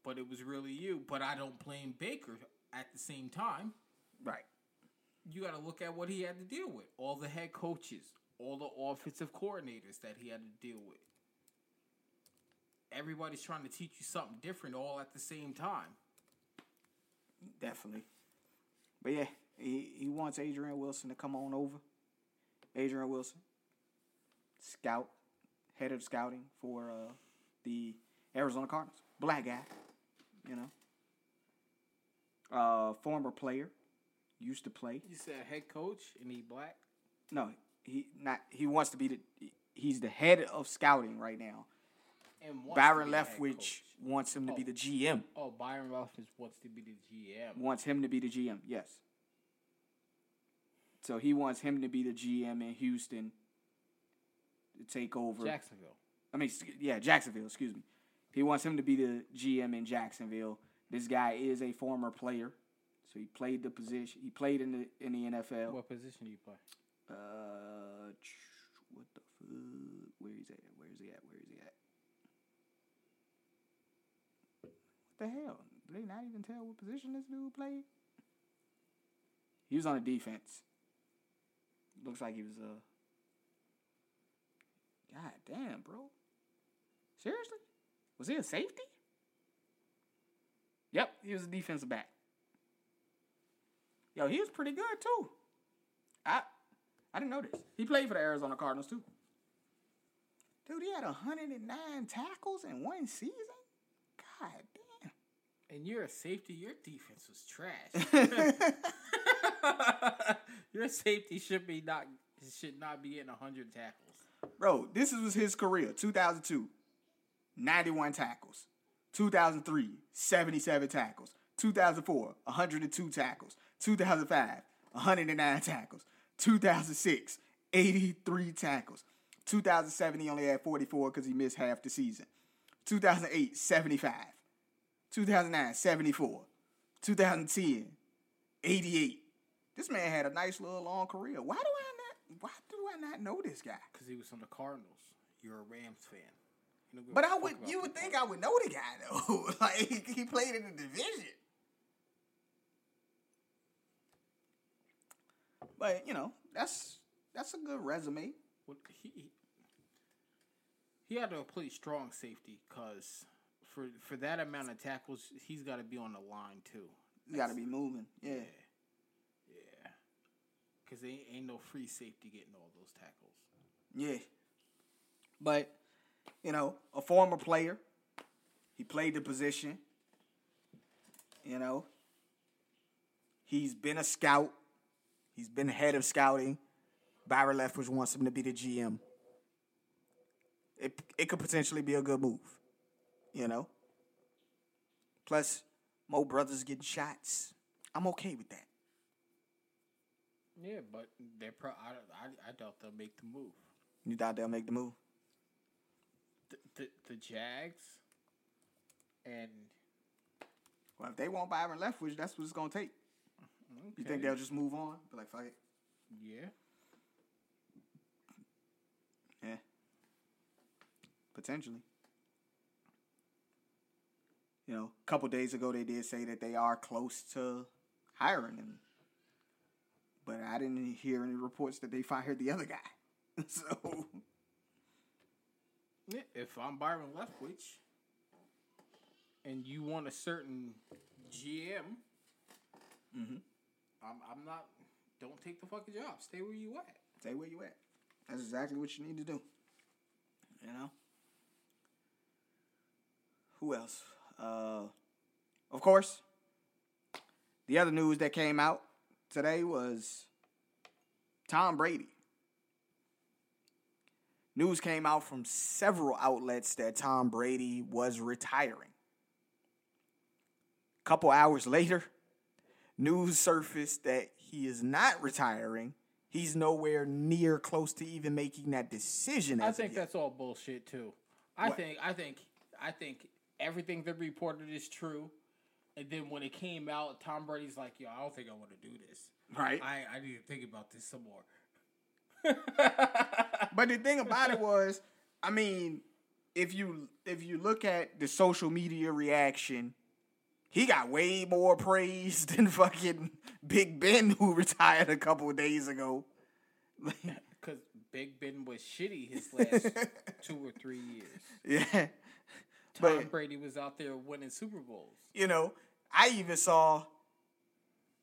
But it was really you. But I don't blame Baker at the same time. Right. You got to look at what he had to deal with. All the head coaches, all the offensive coordinators that he had to deal with. Everybody's trying to teach you something different all at the same time. Definitely. But yeah, he, he wants Adrian Wilson to come on over. Adrian Wilson, scout, head of scouting for uh, the Arizona Cardinals. Black guy, you know. Uh, former player, used to play. You said head coach and he black. No, he not. He wants to be the. He's the head of scouting right now. And Byron to be a head Leftwich wants him to be the GM. Oh, Byron Leftwich wants to be the GM. Wants him to be the GM. Yes. So he wants him to be the GM in Houston to take over. Jacksonville. I mean, yeah, Jacksonville. Excuse me. He wants him to be the GM in Jacksonville. This guy is a former player, so he played the position. He played in the in the NFL. What position do you play? Uh, what the fuck? Where is at? Where is he at? Where is he at? What the hell? Did they not even tell what position this dude played? He was on the defense. Looks like he was uh. God damn, bro. Seriously? Was he a safety? Yep, he was a defensive back. Yo, he was pretty good too. I I didn't know this. He played for the Arizona Cardinals too. Dude, he had 109 tackles in one season. God damn. And you're a safety. Your defense was trash. [LAUGHS] [LAUGHS] your safety should be not should not be getting 100 tackles. Bro, this was his career. 2002, 91 tackles. 2003, 77 tackles. 2004, 102 tackles. 2005, 109 tackles. 2006, 83 tackles. 2007, he only had 44 because he missed half the season. 2008, 75. 2009, 74. 2010, 88. This man had a nice little long career. Why do I not? Why do I not know this guy? Because he was from the Cardinals. You're a Rams fan. You know, But I would, you would think I would know the guy though. [LAUGHS] like he played in the division. But you know, that's that's a good resume. Well, he he had to play strong safety because for for that amount of tackles, he's got to be on the line too. You got to be moving. Yeah. Yeah, because they ain't no free safety getting all those tackles. Yeah. But, you know, a former player. He played the position. You know. He's been a scout. He's been head of scouting. Byron Leftwich wants him to be the GM. It it could potentially be a good move. You know? Plus, Mo brothers getting shots. I'm okay with that. Yeah, but they're pro- I, I I doubt they'll make the move. You doubt they'll make the move? The the, the Jags and Well, if they want Byron Leftwich, that's what it's gonna take. Okay. You think they'll just move on? Be like, fuck it. yeah. Yeah. Potentially. You know, a couple days ago they did say that they are close to hiring him. But I didn't hear any reports that they fired the other guy. [LAUGHS] so if I'm Byron Leftwich and you want a certain GM, Mm-hmm. I'm, I'm not. Don't take the fucking job. Stay where you at. stay where you at. That's exactly what you need to do. You know? Who else? Uh of course. The other news that came out today was Tom Brady. News came out from several outlets that Tom Brady was retiring. A couple hours later, news surfaced that he is not retiring. He's nowhere near close to even making that decision. I think that's all bullshit too. I What? think I think I think everything that reported is true. And then when it came out, Tom Brady's like, "Yo, I don't think I want to do this. right. I I need to think about this some more." [LAUGHS] But the thing about it was, I mean, if you if you look at the social media reaction, he got way more praise [LAUGHS] than fucking Big Ben, who [LAUGHS] retired a couple of days ago. Because Big Ben was shitty his last two or three years. yeah, Tom but Brady was out there winning Super Bowls. you know, I even saw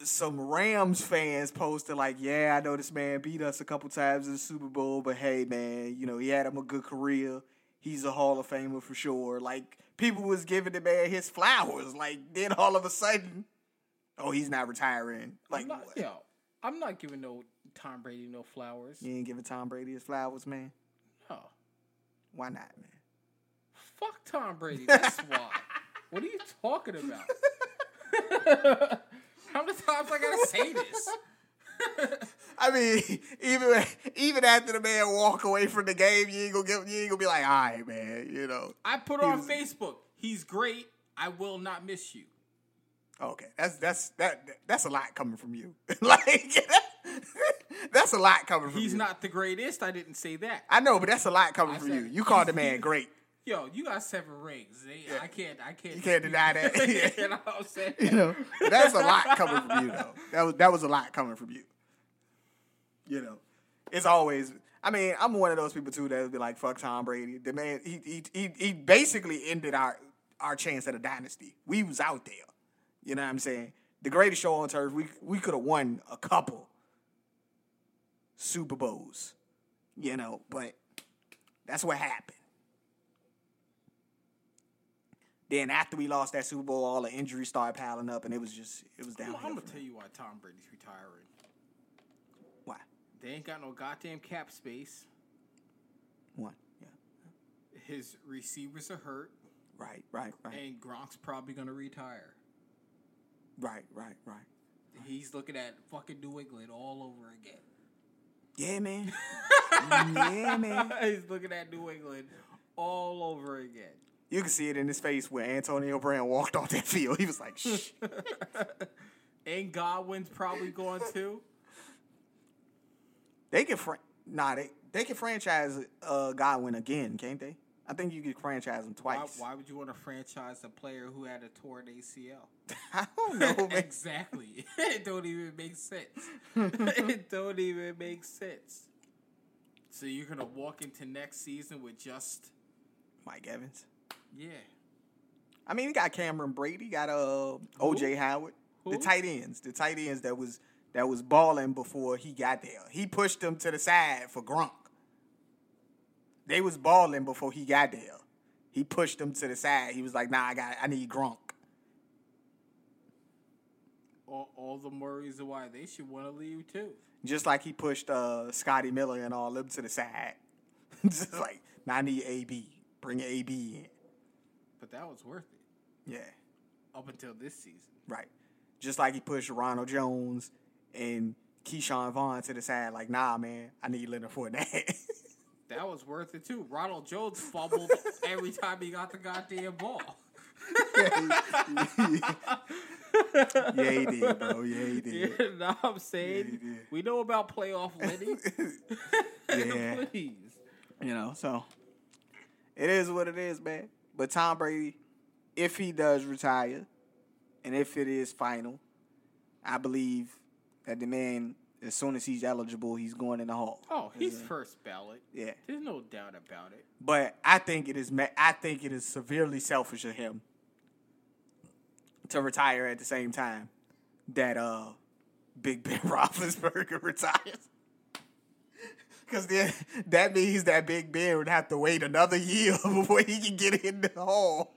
some Rams fans posted like, "Yeah, I know this man beat us a couple times in the Super Bowl, but hey, man, you know he had him a good career. He's a Hall of Famer for sure." Like people was giving the man his flowers. Like then all of a sudden, oh, he's not retiring. Like I'm not, what? yo, I'm not giving no Tom Brady no flowers. you ain't giving Tom Brady his flowers, man. No. Why not, man? Fuck Tom Brady. [LAUGHS] That's why. What are you talking about? How many times I gotta say this? [LAUGHS] I mean, even even after the man walk away from the game, you ain't gonna get, you ain't gonna be like, all right, man, you know. I put on was- Facebook. He's great. I will not miss you. Okay, that's that's that that's a lot coming from you. [LAUGHS] like [LAUGHS] that's a lot coming from you. He's you. not the greatest. I didn't say that. I know, but that's a lot coming I from said- you. You called the man great. Yo, you got seven rings. They- I can't. I can't. You can't deny that. [LAUGHS] you [LAUGHS] know what I'm saying? You know, that's a lot coming from you though. That was that was a lot coming from you. You know, it's always. I mean, I'm one of those people too that would be like, "Fuck Tom Brady." The man, he he he, he basically ended our our chance at a dynasty. We was out there. You know what I'm saying? The greatest show on turf, we we could have won a couple Super Bowls, you know, but that's what happened. Then after we lost that Super Bowl, all the injuries started piling up, and it was just it was I'm, downhill. I'm gonna tell you why Tom Brady's retiring. why They ain't got no goddamn cap space. one, yeah, His receivers are hurt, right, right, right, and Gronk's probably gonna retire. right, right, right. He's looking at fucking New England all over again. Yeah, man. [LAUGHS] yeah, man. He's looking at New England all over again. You can see it in his face when Antonio Brown walked off that field. He was like, "Shh." [LAUGHS] And Godwin's probably going too. They can fran- nah, they they can franchise uh Godwin again, can't they? I think you could franchise him twice. why would you want to franchise a player who had a torn ACL? [LAUGHS] I don't know, [LAUGHS] exactly. it don't even make sense. it don't even make sense. So you're gonna walk into next season with just Mike Evans. Yeah. I mean, he got Cameron Brate, got uh OJ Howard, the tight ends, the tight ends that was that was balling before he got there. He pushed them to the side for Gronk. They was balling before he got there. He pushed them to the side. He was like, "Nah, I got, I need Gronk." All, all the more reason why they should want to leave too. Just like he pushed uh, Scotty Miller and all them to the side. [LAUGHS] Just like, nah, I need AB. Bring AB in. But that was worth it Yeah, up until this season. right. Just like he pushed Ronald Jones and Ke'Shawn Vaughn to the side. Like, nah, man, I need Leonard Fournette. [LAUGHS] That was worth it too. Ronald Jones fumbled [LAUGHS] every time he got the goddamn ball. yeah, he did, bro. Yeah, he [LAUGHS] You did. know what I'm saying? did. we know about playoff Lenny. Yeah. Please. You know, so it is what it is, man. But Tom Brady, if he does retire, and if it is final, I believe that the man, as soon as he's eligible, he's going in the hall. Oh, he's first ballot. Yeah, There's no doubt about it. but I think it is. I think it is severely selfish of him to retire at the same time that uh Big Ben [LAUGHS] Roethlisberger [LAUGHS] retires. Because then [LAUGHS] that means that Big Ben would have to wait another year [LAUGHS] before he can get in the hall.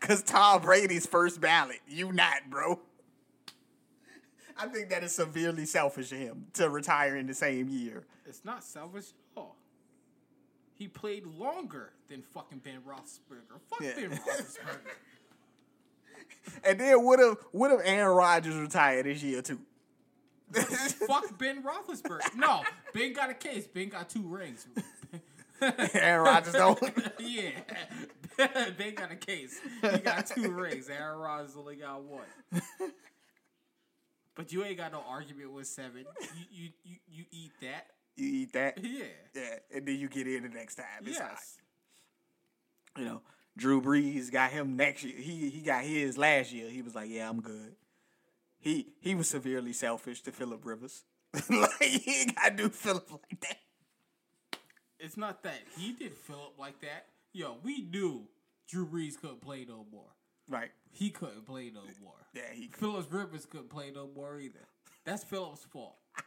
Because Tom Brady's first ballot. You not, bro. I think that is severely selfish of him to retire in the same year. It's not selfish at all. He played longer than fucking Ben Roethlisberger. Fuck Yeah. Ben [LAUGHS] Roethlisberger. And then would have would have Aaron Rodgers retired this year too. [LAUGHS] Fuck Ben Roethlisberger. No, Ben got a case. Ben got two rings. [LAUGHS] Aaron Rodgers don't. [LAUGHS] yeah, Ben got a case. He got two rings. Aaron Rodgers only got one. But you ain't got no argument with seven. You you you, you eat that. You eat that. Yeah. Yeah, and then you get in the next time. It's. Yes. you know, Drew Brees got him next year. He he got his last year. He was like, "Yeah, I'm good." He he was severely selfish to Philip Rivers. [LAUGHS] like he ain't got to do Philip like that. It's not that he did Philip like that. Yo, we knew Drew Brees couldn't play no more. Right? He couldn't play no more. Yeah, he. Phillips Rivers couldn't play no more either. That's Phillips' fault. [LAUGHS]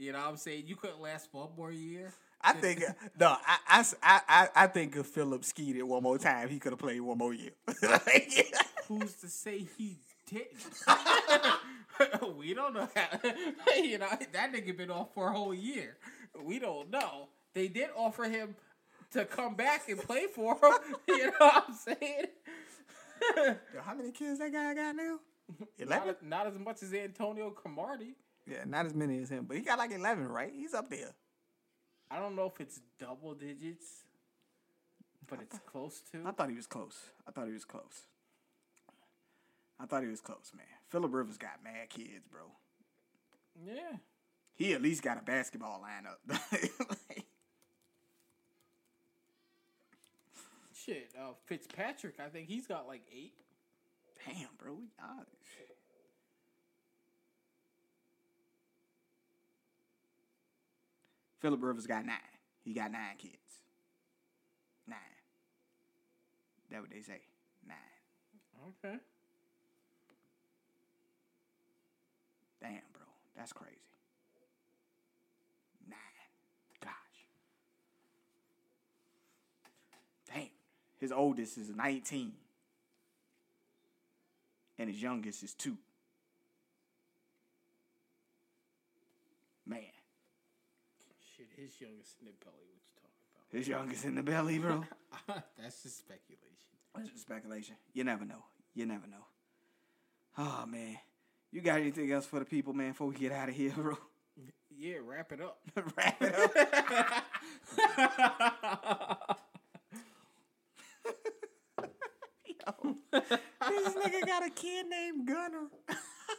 You know what I'm saying? You couldn't last for one more year. I think uh, no. I, I, I, I- I think if Philip skied it one more time, he could have played one more year. [LAUGHS] Who's to say he didn't? [LAUGHS] we don't know. How, [LAUGHS] you know that nigga been off for a whole year. We don't know. They did offer him to come back and play for him. [LAUGHS] You know what I'm saying? Yo, how many kids that guy got now? Not, Eleven. not as much as Antonio Cromartie. Yeah, not as many as him, but he got like eleven, right? He's up there. I don't know if it's double digits, but it's close to. I thought he was close. I thought he was close. I thought he was close, man. Philip Rivers got mad kids, bro. Yeah. He at least got a basketball lineup. Like, [LAUGHS] Shit, uh, Fitzpatrick, I think he's got like eight. Damn, bro. We, ah, Philip Rivers got nine. He got nine kids. Nine. That what they say. Nine. Okay. Damn, bro. That's crazy. Nine. Gosh. Damn. His oldest is 19. And his youngest is two. Man. Shit, his youngest in the belly. What you talking about? His youngest in the belly, bro. [LAUGHS] That's just speculation. That's just speculation. You never know. You never know. Oh man. You got anything else for the people, man, before we get out of here, bro? Yeah, wrap it up. [LAUGHS] Wrap it up. [LAUGHS] Yo, this nigga got a kid named Gunner.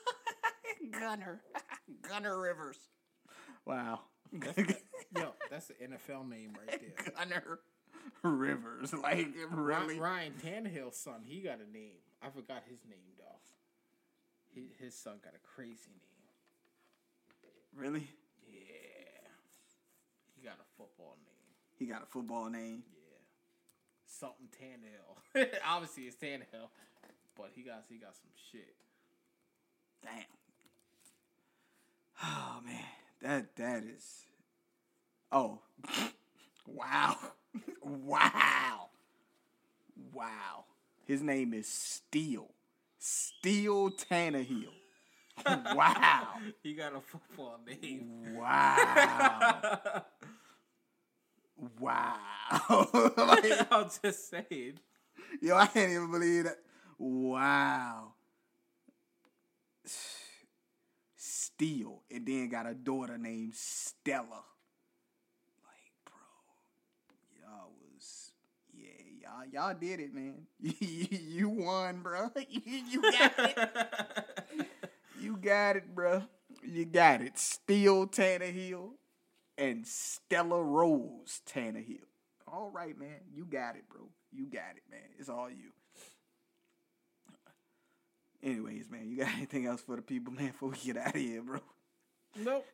[LAUGHS] Gunner. Gunner Rivers. Wow. Yo, that's the NFL name right there. Gunner Rivers. Like, really? Ryan Tannehill's son, he got a name. I forgot his name. He, his son got a crazy name. Really? Yeah. He got a football name. He got a football name. Yeah. Something Tannehill. [LAUGHS] Obviously it's Tannehill. But he got he got some shit. Damn. Oh man, that that is. Oh, [LAUGHS] wow, [LAUGHS] wow, wow. His name is Steel, Steel Tannehill. [LAUGHS] Wow, He got a football name. wow, [LAUGHS] wow. [LAUGHS] like, I'm just saying. yo, I can't even believe that. Wow. Steel, and then got a daughter named Stella. Like, bro, y'all was, y'all, did it, man. [LAUGHS] you won, bro. [LAUGHS] you, you got it. [LAUGHS] you got it, bro. You got it. Steel Tannehill and Stella Rose Tannehill. All right, man. You got it, bro. You got it, man. It's all you. Anyways, man, you got anything else for the people, man, before we get out of here, bro? Nope.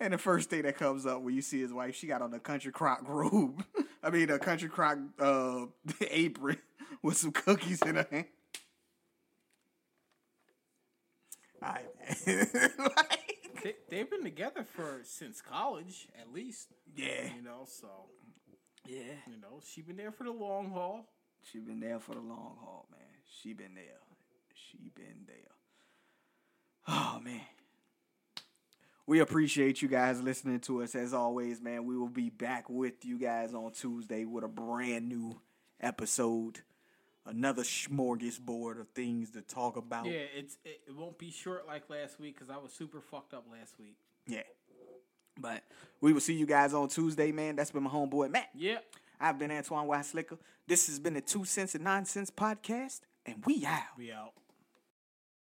And the first thing that comes up when you see his wife, she got on a country crock robe. [LAUGHS] I mean, a country crock uh, [LAUGHS] apron [LAUGHS] with some cookies in her hand. All right, man. like, They, they've been together for since college, at least. yeah, You know, so yeah. you know, she been there for the long haul. She been there for the long haul, man. She been there. She been there. Oh man. We appreciate you guys listening to us as always, man. We will be back with you guys on Tuesday with a brand new episode. Another smorgasbord of things to talk about. Yeah, it's it, it won't be short like last week because I was super fucked up last week. Yeah. But we will see you guys on Tuesday, man. That's been my homeboy Matt. Yep. I've been Antoine Weisslicker. This has been the Two Cents and Nonsense podcast, and we out. We out.